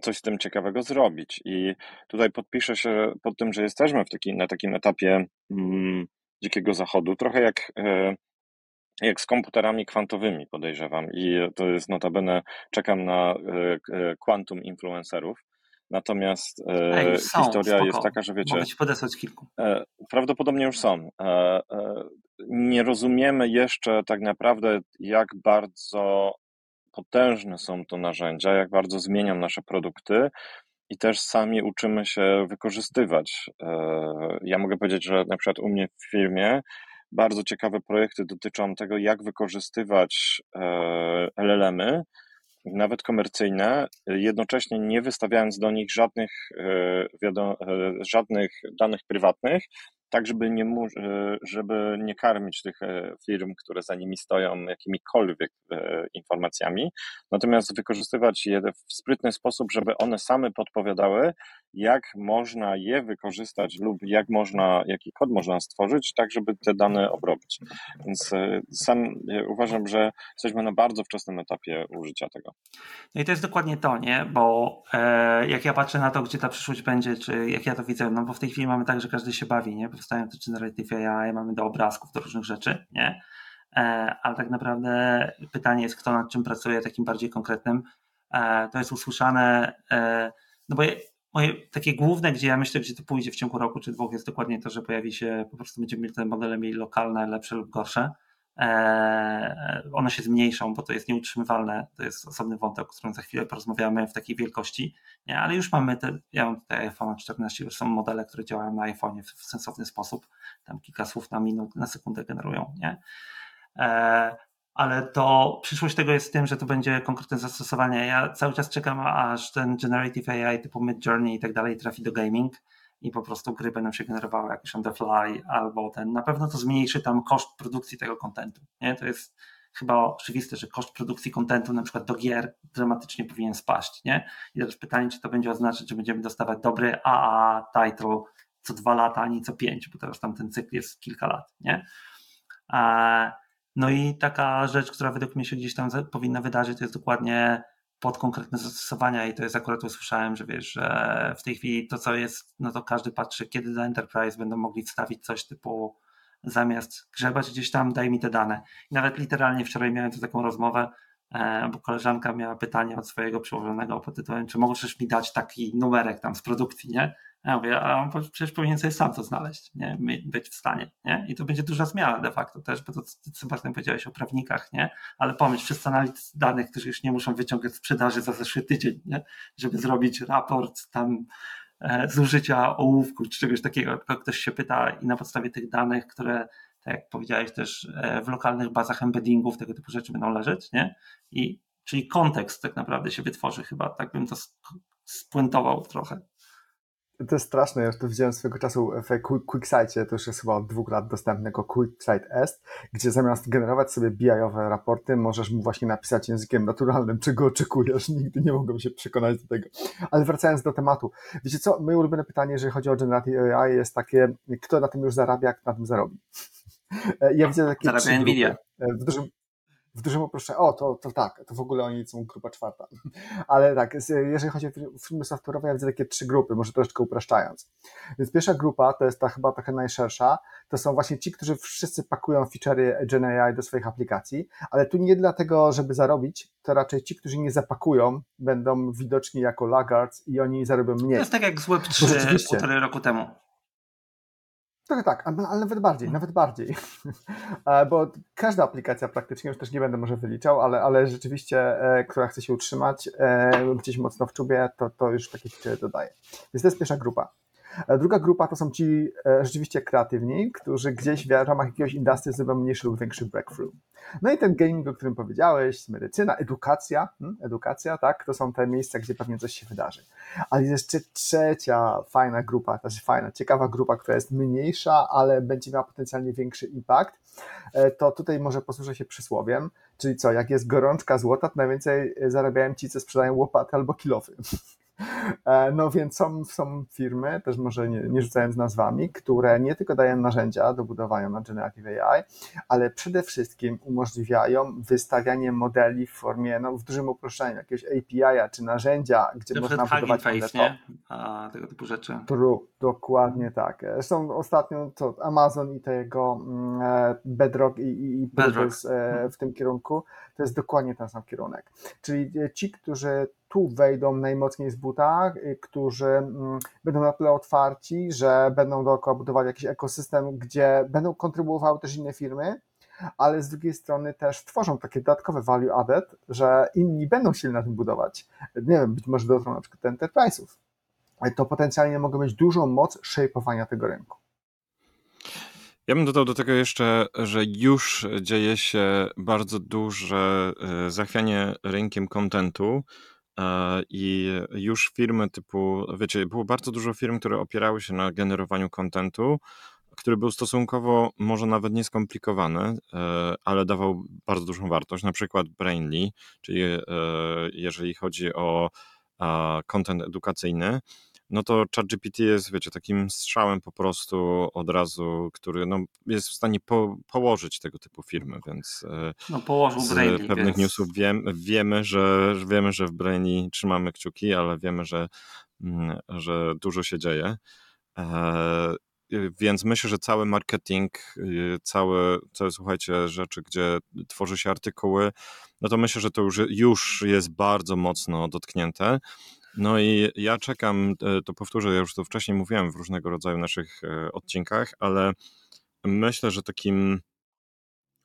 coś z tym ciekawego zrobić. I tutaj podpiszę się pod tym, że jesteśmy w taki, na takim etapie mm, dzikiego zachodu, trochę jak, e, jak z komputerami kwantowymi, podejrzewam. I to jest notabene, czekam na e, quantum influencerów Natomiast e, są, historia spoko. jest taka, że wiecie. Mogę ci podesłać kilku. E, prawdopodobnie już są. E, e, nie rozumiemy jeszcze tak naprawdę, jak bardzo potężne są to narzędzia, jak bardzo zmienią nasze produkty i też sami uczymy się wykorzystywać. E, ja mogę powiedzieć, że na przykład u mnie w firmie bardzo ciekawe projekty dotyczą tego, jak wykorzystywać e, LLM-y nawet komercyjne, jednocześnie nie wystawiając do nich żadnych, e, e, żadnych danych prywatnych, tak żeby nie, e, żeby nie karmić tych firm, które za nimi stoją jakimikolwiek informacjami, natomiast wykorzystywać je w sprytny sposób, żeby one same podpowiadały, jak można je wykorzystać lub jak można, jaki kod można stworzyć, tak żeby te dane obrobić. Więc e, sam e, uważam, że jesteśmy na bardzo wczesnym etapie użycia tego. No i to jest dokładnie to, nie? Bo e, jak ja patrzę na to, gdzie ta przyszłość będzie, czy jak ja to widzę, no bo w tej chwili mamy tak, że każdy się bawi, nie? Powstają te generative AI, mamy do obrazków, do różnych rzeczy, nie? E, ale tak naprawdę pytanie jest, kto nad czym pracuje, takim bardziej konkretnym. E, to jest usłyszane, e, no bo moje takie główne, gdzie ja myślę, gdzie to pójdzie w ciągu roku czy dwóch, jest dokładnie to, że pojawi się, po prostu będziemy mieli te modele mieli lokalne, lepsze lub gorsze. Eee, one się zmniejszą, bo to jest nieutrzymywalne. To jest osobny wątek, o którym za chwilę porozmawiamy w takiej wielkości. Nie, ale już mamy te, ja mam tutaj iPhone 14, już są modele, które działają na iPhone'ie w, w sensowny sposób. Tam kilka słów na minut, na sekundę generują. Nie? Eee, ale to przyszłość tego jest w tym, że to będzie konkretne zastosowanie. Ja cały czas czekam, aż ten generative AI typu Mid Journey i tak dalej trafi do gaming i po prostu gry będą się generowały jakieś on the fly albo ten. Na pewno to zmniejszy tam koszt produkcji tego kontentu. Nie? To jest chyba oczywiste, że koszt produkcji kontentu na przykład do gier dramatycznie powinien spaść. Nie? I teraz pytanie, czy to będzie oznaczać, że będziemy dostawać dobry AA title co dwa lata, a nie co pięć, bo teraz tam ten cykl jest kilka lat. Nie? No i taka rzecz, która według mnie się gdzieś tam powinna wydarzyć, to jest dokładnie pod konkretne zastosowania i to jest akurat usłyszałem, że wiesz, że w tej chwili to co jest, no to każdy patrzy, kiedy dla Enterprise będą mogli wstawić coś typu zamiast grzebać gdzieś tam, daj mi te dane. I nawet literalnie wczoraj miałem tu taką rozmowę, e, bo koleżanka miała pytanie od swojego przełożonego pod tytułem, czy możesz mi dać taki numerek tam z produkcji, nie? Ja mówię, a on przecież powinien sobie sam to znaleźć, nie? być w stanie. Nie? I to będzie duża zmiana de facto też, bo to Sebastian powiedziałeś o prawnikach, nie? ale pomyśl, wszyscy analitycy danych, którzy już nie muszą wyciągać sprzedaży za zeszły tydzień, nie? żeby zrobić raport tam e, zużycia ołówku czy czegoś takiego, ktoś się pyta i na podstawie tych danych, które tak jak powiedziałeś też e, w lokalnych bazach embeddingów tego typu rzeczy będą leżeć, nie? I czyli kontekst tak naprawdę się wytworzy chyba, tak bym to spuentował trochę. To jest straszne, ja już to widziałem swego czasu w QuickSight, to już jest chyba od dwóch lat dostępnego QuickSight S, gdzie zamiast generować sobie BI-owe raporty, możesz mu właśnie napisać językiem naturalnym, czego oczekujesz. Nigdy nie mogłem się przekonać do tego. Ale wracając do tematu. Wiecie co, moje ulubione pytanie, jeżeli chodzi o Generative AI jest takie, kto na tym już zarabia, kto na tym zarobi? Ja widzę takie Zarabia Nvidia. W dużym, w dużym uproszczeniu, o, to, to tak, to w ogóle oni są grupa czwarta. Ale tak, jeżeli chodzi o firmy software'owe, ja widzę takie trzy grupy, może troszeczkę upraszczając. Więc pierwsza grupa, to jest ta chyba trochę najszersza, to są właśnie ci, którzy wszyscy pakują feature'y Gen AI do swoich aplikacji, ale tu nie dlatego, żeby zarobić, to raczej ci, którzy nie zapakują, będą widoczni jako laggards i oni zarobią mniej. To jest tak jak z Web3 półtorej roku temu. Tak, tak, ale nawet bardziej, nawet bardziej. Bo każda aplikacja praktycznie, już też nie będę może wyliczał, ale, ale rzeczywiście, e, która chce się utrzymać e, gdzieś mocno w czubie, to, to już takie feature dodaje. Więc to jest pierwsza grupa. E, druga grupa to są ci e, rzeczywiście kreatywni, którzy gdzieś w ramach jakiegoś industry zrobią mniejszy lub większy breakthrough. No i ten gaming, o którym powiedziałeś, medycyna, edukacja, hmm, edukacja, tak, to są te miejsca, gdzie pewnie coś się wydarzy. Ale jest jeszcze trzecia fajna grupa, znaczy fajna, ciekawa grupa, która jest mniejsza, ale będzie miała potencjalnie większy impact, e, to tutaj może posłużę się przysłowiem, czyli co, jak jest gorączka złota, to najwięcej zarabiają ci, co sprzedają łopaty albo kilofy. E, no więc są, są firmy, też może nie, nie rzucając nazwami, które nie tylko dają narzędzia do budowania na Generative AI, ale przede wszystkim umożliwiają wystawianie modeli w formie, no w dużym uproszczeniu, jakiegoś API-a czy narzędzia, gdzie można budować face, nie? A, tego typu rzeczy. True, dokładnie tak. Zresztą ostatnio to Amazon i tego mm, e, Bedrock i, i, i Bedrock. E, w tym kierunku, to jest dokładnie ten sam kierunek. Czyli ci, którzy tu wejdą najmocniej z buta, y, którzy mm, będą na tyle otwarci, że będą dookoła budowali jakiś ekosystem, gdzie będą kontrybuowały też inne firmy, ale z drugiej strony też tworzą takie dodatkowe value added, że inni będą się na tym budować. Nie wiem, być może dotrą na przykład do enterprise'ów. To potencjalnie mogą mieć dużą moc shape'owania tego rynku. Ja bym dodał do tego jeszcze, że już dzieje się bardzo duże y, zachwianie rynkiem kontentu. E, I już firmy typu, wiecie, było bardzo dużo firm, które opierały się na generowaniu kontentu, który był stosunkowo może nawet nieskomplikowany, e, ale dawał bardzo dużą wartość. Na przykład Brainly, czyli e, jeżeli chodzi o content edukacyjny, no to ChatGPT jest, wiecie, takim strzałem po prostu od razu, który no, jest w stanie po, położyć tego typu firmy, więc e, no, położył z pewnych więc... newsów wiem, wiemy, że, wiemy, że w Brainy trzymamy kciuki, ale wiemy, że, mm, że dużo się dzieje. E, więc myślę, że cały marketing, y, całe, całe, słuchajcie, rzeczy, gdzie tworzy się artykuły, no to myślę, że to już, już jest bardzo mocno dotknięte. No i ja czekam, e, to powtórzę, ja już to wcześniej mówiłem w różnego rodzaju naszych e, odcinkach, ale myślę, że takim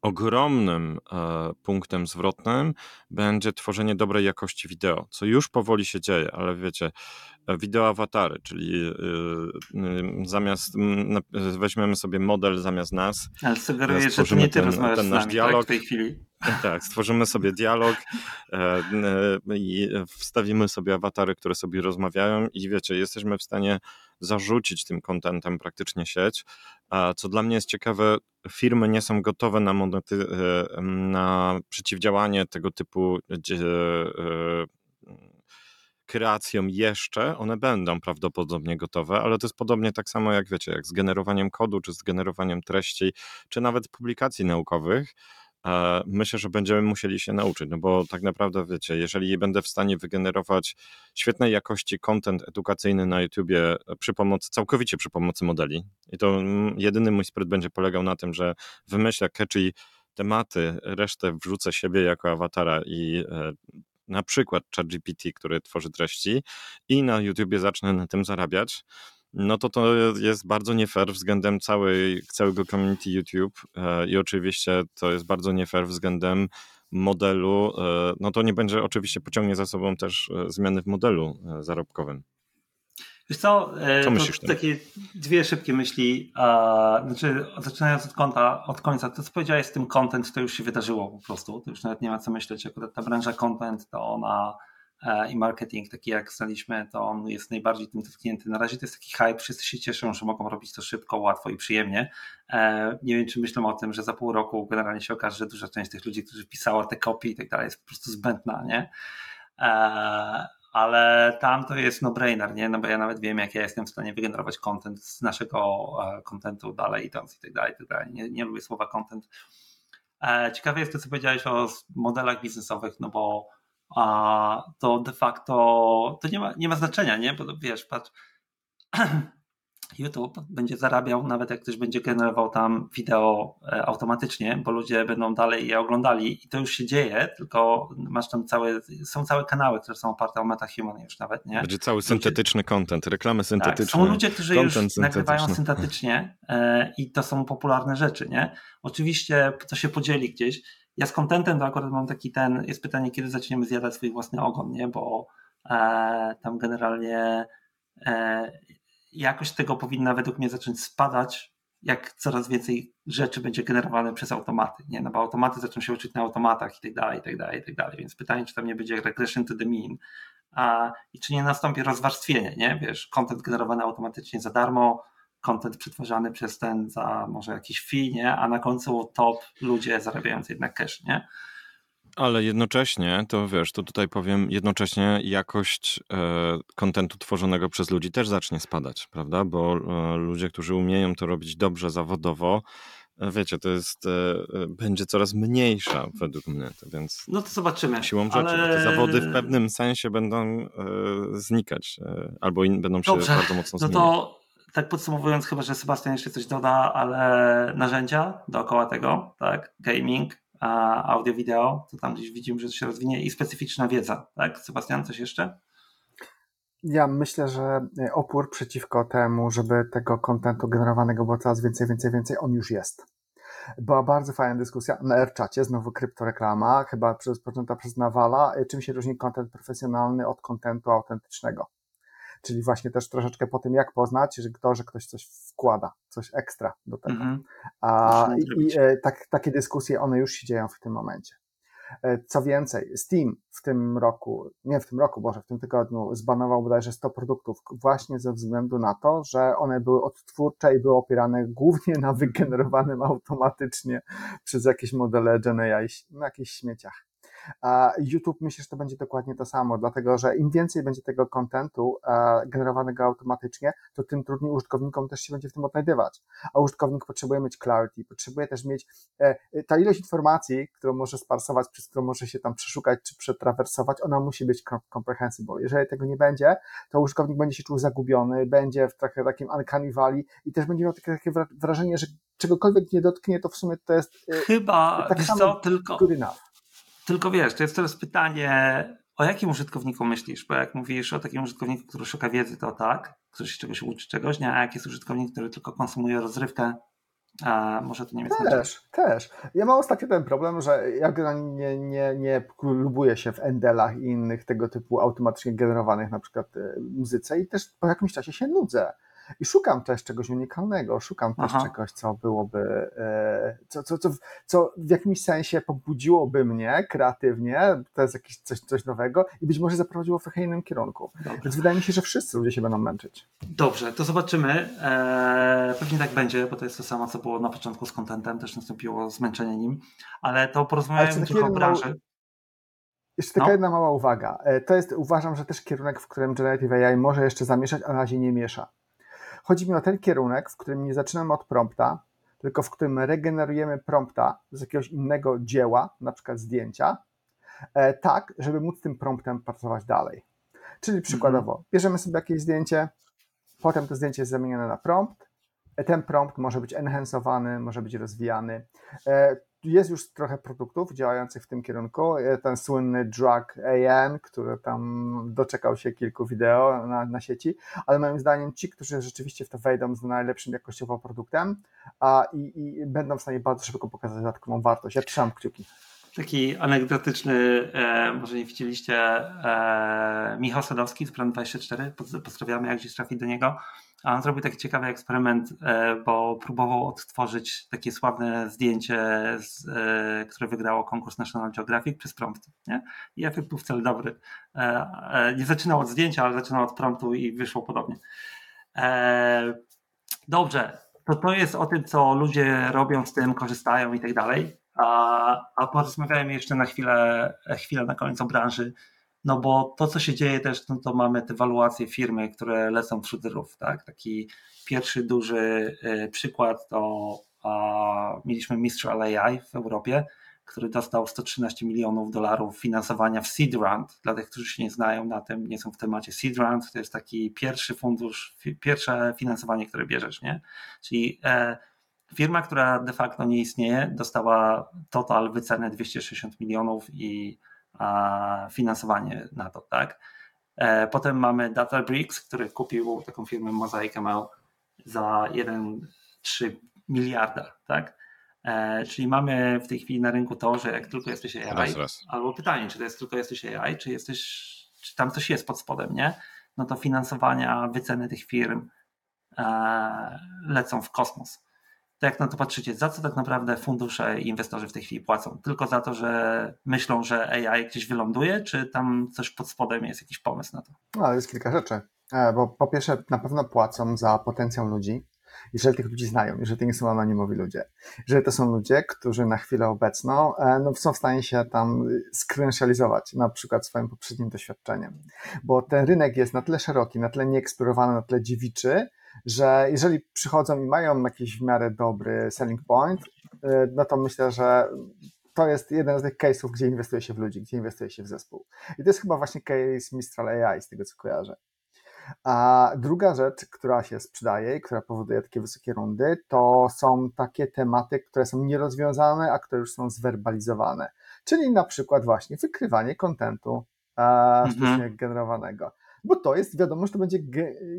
ogromnym e, punktem zwrotnym będzie tworzenie dobrej jakości wideo, co już powoli się dzieje, ale wiecie, wideo awatary, czyli zamiast weźmiemy sobie model zamiast nas. Ale sugeruję, że to nie ty ten, ten nasz nami, tak, dialog. Tak, w tej chwili. Tak, stworzymy sobie dialog e, e, i wstawimy sobie awatary, które sobie rozmawiają i wiecie, jesteśmy w stanie zarzucić tym kontentem praktycznie sieć. A co dla mnie jest ciekawe, firmy nie są gotowe na, monety, e, na przeciwdziałanie tego typu kreacjom jeszcze, one będą prawdopodobnie gotowe, ale to jest podobnie tak samo jak wiecie, jak z generowaniem kodu, czy z generowaniem treści, czy nawet publikacji naukowych. Myślę, że będziemy musieli się nauczyć, no bo tak naprawdę wiecie, jeżeli będę w stanie wygenerować świetnej jakości content edukacyjny na YouTubie przy pomocy, całkowicie przy pomocy modeli i to jedyny mój spryt będzie polegał na tym, że wymyślę catchy tematy, resztę wrzucę siebie jako awatara i e, na przykład ChatGPT, który tworzy treści i na YouTubie zacznę na tym zarabiać, no to to jest bardzo nie fair względem całej, całego community YouTube e, i oczywiście to jest bardzo nie fair względem modelu, e, no to nie będzie oczywiście pociągnie za sobą też e, zmiany w modelu zarobkowym. Wiesz co, co myślisz takie dwie szybkie myśli, znaczy zaczynając od, kąta, od końca, to co powiedziałeś z tym content, to już się wydarzyło po prostu, to już nawet nie ma co myśleć, akurat ta branża content to ona E, i marketing, taki jak znaliśmy, to on jest najbardziej tym dotknięty. Na razie to jest taki hype, wszyscy się cieszą, że mogą robić to szybko, łatwo i przyjemnie. E, nie wiem, czy myślą o tym, że za pół roku generalnie się okaże, że duża część tych ludzi, którzy pisała te kopie i tak dalej, jest po prostu zbędna, nie? E, ale tam to jest no-brainer, nie? No bo ja nawet wiem, jak ja jestem w stanie wygenerować content z naszego contentu dalej idąc i tak dalej, i tak dalej. Nie, nie lubię słowa content. Ciekawe jest to, co powiedziałeś o modelach biznesowych, no bo a to de facto to nie ma, nie ma znaczenia, nie? Bo wiesz, patrz, YouTube będzie zarabiał, nawet jak ktoś będzie generował tam wideo e, automatycznie, bo ludzie będą dalej je oglądali i to już się dzieje, tylko masz tam całe, są całe kanały, które są oparte o MetaHuman już nawet, nie? Będzie cały syntetyczny content, reklamy syntetyczne. Tak, są ludzie, którzy już nagrywają syntetycznie e, i to są popularne rzeczy, nie? Oczywiście to się podzieli gdzieś. Ja z contentem to akurat mam taki ten, jest pytanie, kiedy zaczniemy zjadać swój własny ogon, nie? Bo e, tam generalnie e, jakość tego powinna według mnie zacząć spadać, jak coraz więcej rzeczy będzie generowane przez automaty, nie? No bo automaty zaczną się uczyć na automatach i tak dalej, i tak dalej, i tak dalej. Więc pytanie, czy tam nie będzie regression to the mean a, i czy nie nastąpi rozwarstwienie, nie? Wiesz, content generowany automatycznie za darmo, content przetwarzany przez ten za może jakiś fee, nie? A na końcu top ludzie zarabiający jednak cash, nie? Ale jednocześnie, to wiesz, to tutaj powiem, jednocześnie jakość kontentu tworzonego przez ludzi też zacznie spadać, prawda? Bo e, ludzie, którzy umieją to robić dobrze zawodowo, e, wiecie, to jest, e, będzie coraz mniejsza według mnie, to więc... No to zobaczymy. Siłą rzeczy, ale... te zawody w pewnym sensie będą znikać, albo in, będą się Dobrze. bardzo mocno zmieniać. No to tak podsumowując, chyba, że Sebastian jeszcze coś doda, ale narzędzia dookoła tego, tak, gaming, audio, wideo, to tam gdzieś widzimy, że to się rozwinie i specyficzna wiedza, tak? Sebastian, coś jeszcze? Ja myślę, że opór przeciwko temu, żeby tego kontentu generowanego było coraz więcej, więcej, więcej, on już jest. Była bardzo fajna dyskusja na AirChacie, znowu kryptoreklama, chyba rozpoczęta przez Nawala, czym się różni kontent profesjonalny od kontentu autentycznego czyli właśnie też troszeczkę po tym, jak poznać, że to, że ktoś coś wkłada, coś ekstra do tego. -hmm. A, I, i e, tak, takie dyskusje, one już się dzieją w tym momencie. E, co więcej, Steam w tym roku, nie w tym roku, Boże, w tym tygodniu zbanował bodajże 100 produktów właśnie ze względu na to, że one były odtwórcze i były opierane głównie na wygenerowanym automatycznie przez jakieś modele GenAI na jakichś śmieciach. A YouTube myślę, że to będzie dokładnie to samo, dlatego że im więcej będzie tego kontentu generowanego automatycznie, to tym trudniej użytkownikom też się będzie w tym odnajdywać. A użytkownik potrzebuje mieć clarity, potrzebuje też mieć e, ta ilość informacji, którą może sparsować, przez którą może się tam przeszukać czy przetrawersować, ona musi być comprehensible. Jeżeli tego nie będzie, to użytkownik będzie się czuł zagubiony, będzie w trochę takim uncanny valley i też będzie miał takie, takie wrażenie, że czegokolwiek nie dotknie, to w sumie to jest e, chyba tak samo co, tylko good enough. Tylko wiesz, to jest teraz pytanie, o jakim użytkowniku myślisz? Bo jak mówisz o takim użytkowniku, który szuka wiedzy, to tak, się czegoś uczy czegoś, nie? A jak jest użytkownik, który tylko konsumuje rozrywkę, a może to nie jest Też, też. Ja mam ostatnio ten problem, że ja nie, nie, nie lubuję się w endelach i innych tego typu automatycznie generowanych na przykład e, muzyce i też po jakimś czasie się nudzę i szukam też czegoś unikalnego, szukam też Aha. czegoś, co byłoby, e, co, co, co, co w jakimś sensie pobudziłoby mnie kreatywnie, to jest jakieś coś, coś nowego i być może zaprowadziło w trochę innym kierunku. Dobrze. Więc wydaje mi się, że wszyscy ludzie się będą męczyć. Dobrze, to zobaczymy. Eee, pewnie tak będzie, bo to jest to samo, co było na początku z kontentem, też nastąpiło zmęczenie nim, ale to porozmawiajmy trochę o branży. Jeszcze taka no. jedna mała uwaga. E, to jest, uważam, że też kierunek, w którym Generative AI może jeszcze zamieszać, a na razie nie miesza. Chodzi mi o ten kierunek, w którym nie zaczynamy od prompta, tylko w którym regenerujemy prompta z jakiegoś innego dzieła, na przykład zdjęcia, e, tak, żeby móc tym promptem pracować dalej. Czyli przykładowo, mhm. bierzemy sobie jakieś zdjęcie, potem to zdjęcie jest zamienione na prompt, e, ten prompt może być enhancowany, może być rozwijany. Jest już trochę produktów działających w tym kierunku. E, ten słynny Drug AN, który tam doczekał się kilku wideo na, na sieci, ale moim zdaniem ci, którzy rzeczywiście w to wejdą z najlepszym jakościowo produktem a, i, i będą w stanie bardzo szybko pokazać dodatkową wartość. Ja trzymam kciuki. Taki anegdotyczny, e, może nie widzieliście, e, Michał Sadowski z Plan24, pozdrawiamy jak gdzieś trafi do niego a on zrobił taki ciekawy eksperyment, e, bo próbował odtworzyć takie sławne zdjęcie, e, które wygrało konkurs National Geographic przez prompt. Nie? I efekt był wcale dobry. E, nie zaczynał od zdjęcia, ale zaczynał od promptu i wyszło podobnie. Dobrze, to to jest o tym, co ludzie robią z tym, korzystają i tak dalej. A, porozmawiajmy jeszcze na chwilę, chwilę na koniec o branży no bo to, co się dzieje też, no to mamy te waluacje firmy, które lecą wśród rów, tak? Taki pierwszy duży y, przykład to a, mieliśmy Mistral AI w Europie, który dostał 113 milionów dolarów finansowania w Seed Round. Dla tych, którzy się nie znają na tym, nie są w temacie Seed Round, to jest taki pierwszy fundusz, pierwsze finansowanie, które bierzesz, nie? Czyli e, firma, która de facto nie istnieje, dostała total wycenę 260 milionów i finansowanie na to, tak? E, potem mamy Databricks, który kupił taką firmę Mosaic ML za 1,3 miliarda, tak? E, czyli mamy w tej chwili na rynku to, że jak tylko jesteś AI, raz, raz. albo pytanie, czy to jest tylko jesteś AI, czy jesteś, czy tam coś jest pod spodem, nie? No to finansowania, wyceny tych firm e, lecą w kosmos. To jak na to patrzycie, za co tak naprawdę fundusze i inwestorzy w tej chwili płacą? Tylko za to, że myślą, że AI gdzieś wyląduje, czy tam coś pod spodem jest jakiś pomysł na to? No, jest kilka rzeczy. E, bo po pierwsze, na pewno płacą za potencjał ludzi, jeżeli tych ludzi znają, jeżeli to nie są anonimowi ludzie, jeżeli to są ludzie, którzy na chwilę obecną e, no, są w stanie się tam skredensializować, na przykład swoim poprzednim doświadczeniem. Bo ten rynek jest na tyle szeroki, na tyle nieeksplorowany, na tyle dziewiczy, że jeżeli przychodzą i mają jakiś w miarę dobry selling point, e, no to myślę, że to jest jeden z tych case'ów, gdzie inwestuje się w ludzi, gdzie inwestuje się w zespół. I to jest chyba właśnie case Mistral AI, z tego co kojarzę. A druga rzecz, która się sprzedaje i która powoduje takie wysokie rundy, to są takie tematy, które są nierozwiązane, a które już są zwerbalizowane. Czyli na przykład właśnie wykrywanie kontentu e, mhm. sztucznie generowanego. Bo to jest, wiadomo, że to będzie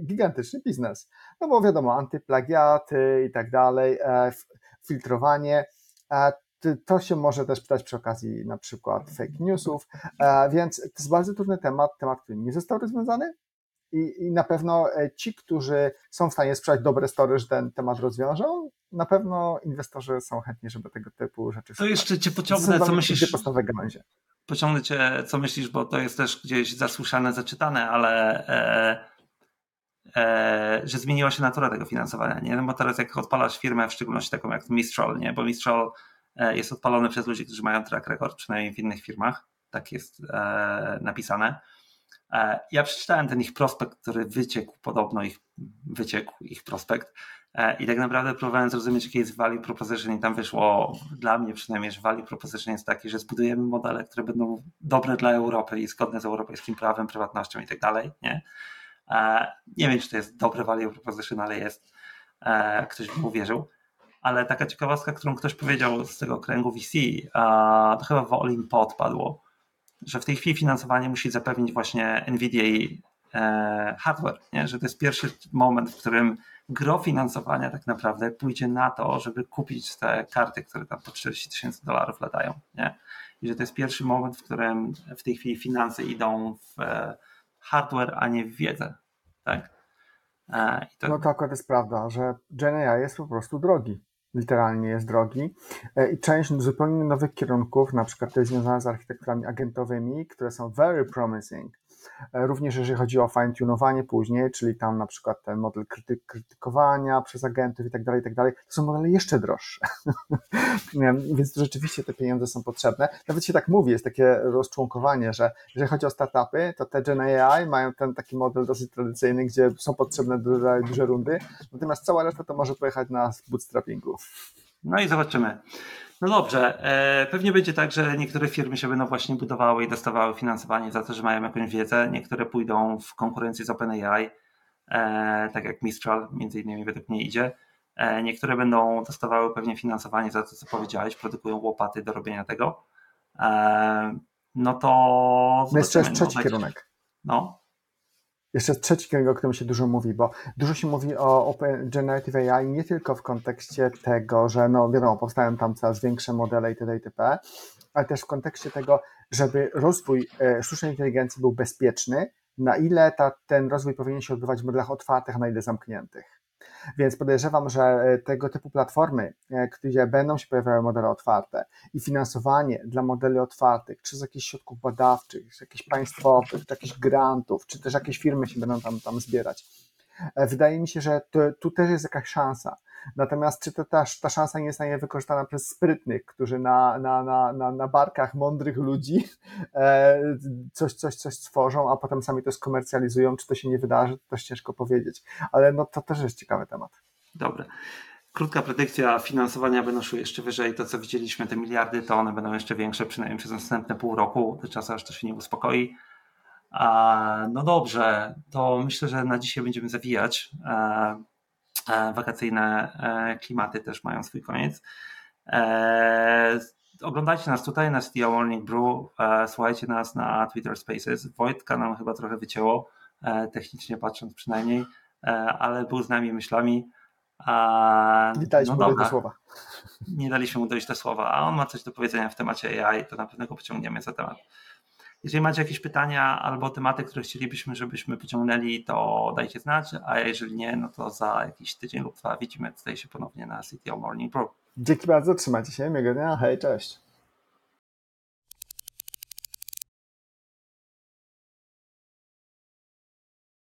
gigantyczny biznes. No bo wiadomo, antyplagiaty i tak dalej, e, filtrowanie. E, to się może też przydać przy okazji na przykład fake newsów, więc to jest bardzo trudny temat, temat, który nie został rozwiązany, i, I na pewno e, ci, którzy są w stanie sprzedać dobre story, że ten temat rozwiążą, na pewno inwestorzy są chętni, żeby tego typu rzeczy To jeszcze cię pociągnę, co myślisz? podstawowe gałęzie. Pociągnę cię, co myślisz, bo to jest też gdzieś zasłyszane, zaczytane, ale e, e, że zmieniła się natura tego finansowania, nie? No bo teraz jak odpalasz firmę, w szczególności taką jak Mistral, nie? Bo Mistral e, jest odpalony przez ludzi, którzy mają track record, przynajmniej w innych firmach, tak jest e, napisane ja przeczytałem ten ich prospekt, który wyciekł, podobno ich wyciekł, ich prospekt e, i tak naprawdę próbowałem zrozumieć, jakie jest value proposition i tam wyszło dla mnie przynajmniej, że value proposition jest taki, że zbudujemy modele, które będą dobre dla Europy i zgodne z europejskim prawem, prywatnością i tak dalej, nie? E, nie wiem, czy to jest dobre value proposition, ale jest. Ktoś by uwierzył. Ale taka ciekawostka, którą ktoś powiedział z tego kręgu VC, to chyba w Olim podpadło że w tej chwili finansowanie musi zapewnić właśnie NVIDIA e, hardware, nie? że to jest pierwszy moment, w którym gro finansowania tak naprawdę pójdzie na to, żeby kupić te karty, które tam po 40 tysięcy dolarów latają. Nie? I że to jest pierwszy moment, w którym w tej chwili finanse idą w e, hardware, a nie w wiedzę. Tak? E, to... No to akurat jest prawda, że GenAI jest po prostu drogi literalnie jest drogi. E, i część zupełnie nowych kierunków, na przykład te związane z architekturami agentowymi, które są very promising, również jeżeli chodzi o fine-tunowanie później, czyli tam na przykład ten model kryty krytykowania przez agentów i tak dalej, i tak dalej, to są modele jeszcze droższe. Więc rzeczywiście te pieniądze są potrzebne. Nawet się tak mówi, jest takie rozczłonkowanie, że jeżeli chodzi o startupy, to te Gen AI mają ten taki model dosyć tradycyjny, gdzie są potrzebne duże, duże rundy, natomiast cała reszta to może pojechać na bootstrappingu. No i zobaczymy. No dobrze, e, pewnie będzie tak, że niektóre firmy się będą właśnie budowały i dostawały finansowanie za to, że mają jakąś wiedzę. Niektóre pójdą w konkurencji z OpenAI, e, tak jak Mistral między innymi według mnie idzie. E, niektóre będą dostawały pewnie finansowanie za to, co powiedziałeś, produkują łopaty do robienia tego. No to. No jest trzeci no, kierunek. No. Jeszcze trzeci kierunek, o którym się dużo mówi, bo dużo się mówi o Open Generative AI nie tylko w kontekście tego, że no wiadomo, powstają tam coraz większe modele itd., itp., ale też w kontekście tego, żeby rozwój e, sztucznej inteligencji był bezpieczny, na ile ta, ten rozwój powinien się odbywać w modelach otwartych, a na ile zamkniętych. Więc podejrzewam, że e, tego typu platformy, e, gdzie będą się pojawiały modele otwarte i finansowanie dla modeli otwartych, czy z jakichś środków badawczych, czy jakichś państwowych, czy jakichś grantów, czy też jakieś firmy się będą tam, tam zbierać. E, wydaje mi się, że to, tu też jest jakaś szansa. Natomiast czy to ta, ta szansa nie zostanie wykorzystana przez sprytnych, którzy na, na, na, na, na barkach mądrych ludzi e, coś, coś, coś stworzą, a potem sami to skomercjalizują, czy to się nie wydarzy, to też ciężko powiedzieć. Ale no to też jest ciekawy temat. Dobra. krótka predykcja finansowania będą szły jeszcze wyżej. To, co widzieliśmy, te miliardy, to one będą jeszcze większe, przynajmniej przez następne pół roku, do czasu aż to się nie uspokoi. No dobrze, to myślę, że na dzisiaj będziemy zawijać. E, wakacyjne e, klimaty też mają swój koniec. E, oglądajcie nas tutaj na Steel Morning Brew, słuchajcie nas na Twitter Spaces. Wojtka nam chyba trochę wycięło, technicznie patrząc przynajmniej, ale był z nami myślami. A, Nie daliśmy no mu do słowa. nie daliśmy mu dojść do słowa, a on ma coś do powiedzenia w temacie AI, to na pewno go pociągniemy za temat. Jeżeli macie jakieś pytania albo tematy, które chcielibyśmy, żebyśmy pociągnęli, to dajcie znać, a jeżeli nie, no to za jakiś tydzień lub dwa widzimy tutaj się ponownie na CTO Morning Pro. Dzięki bardzo, trzymajcie się, miłego dnia, hej, cześć.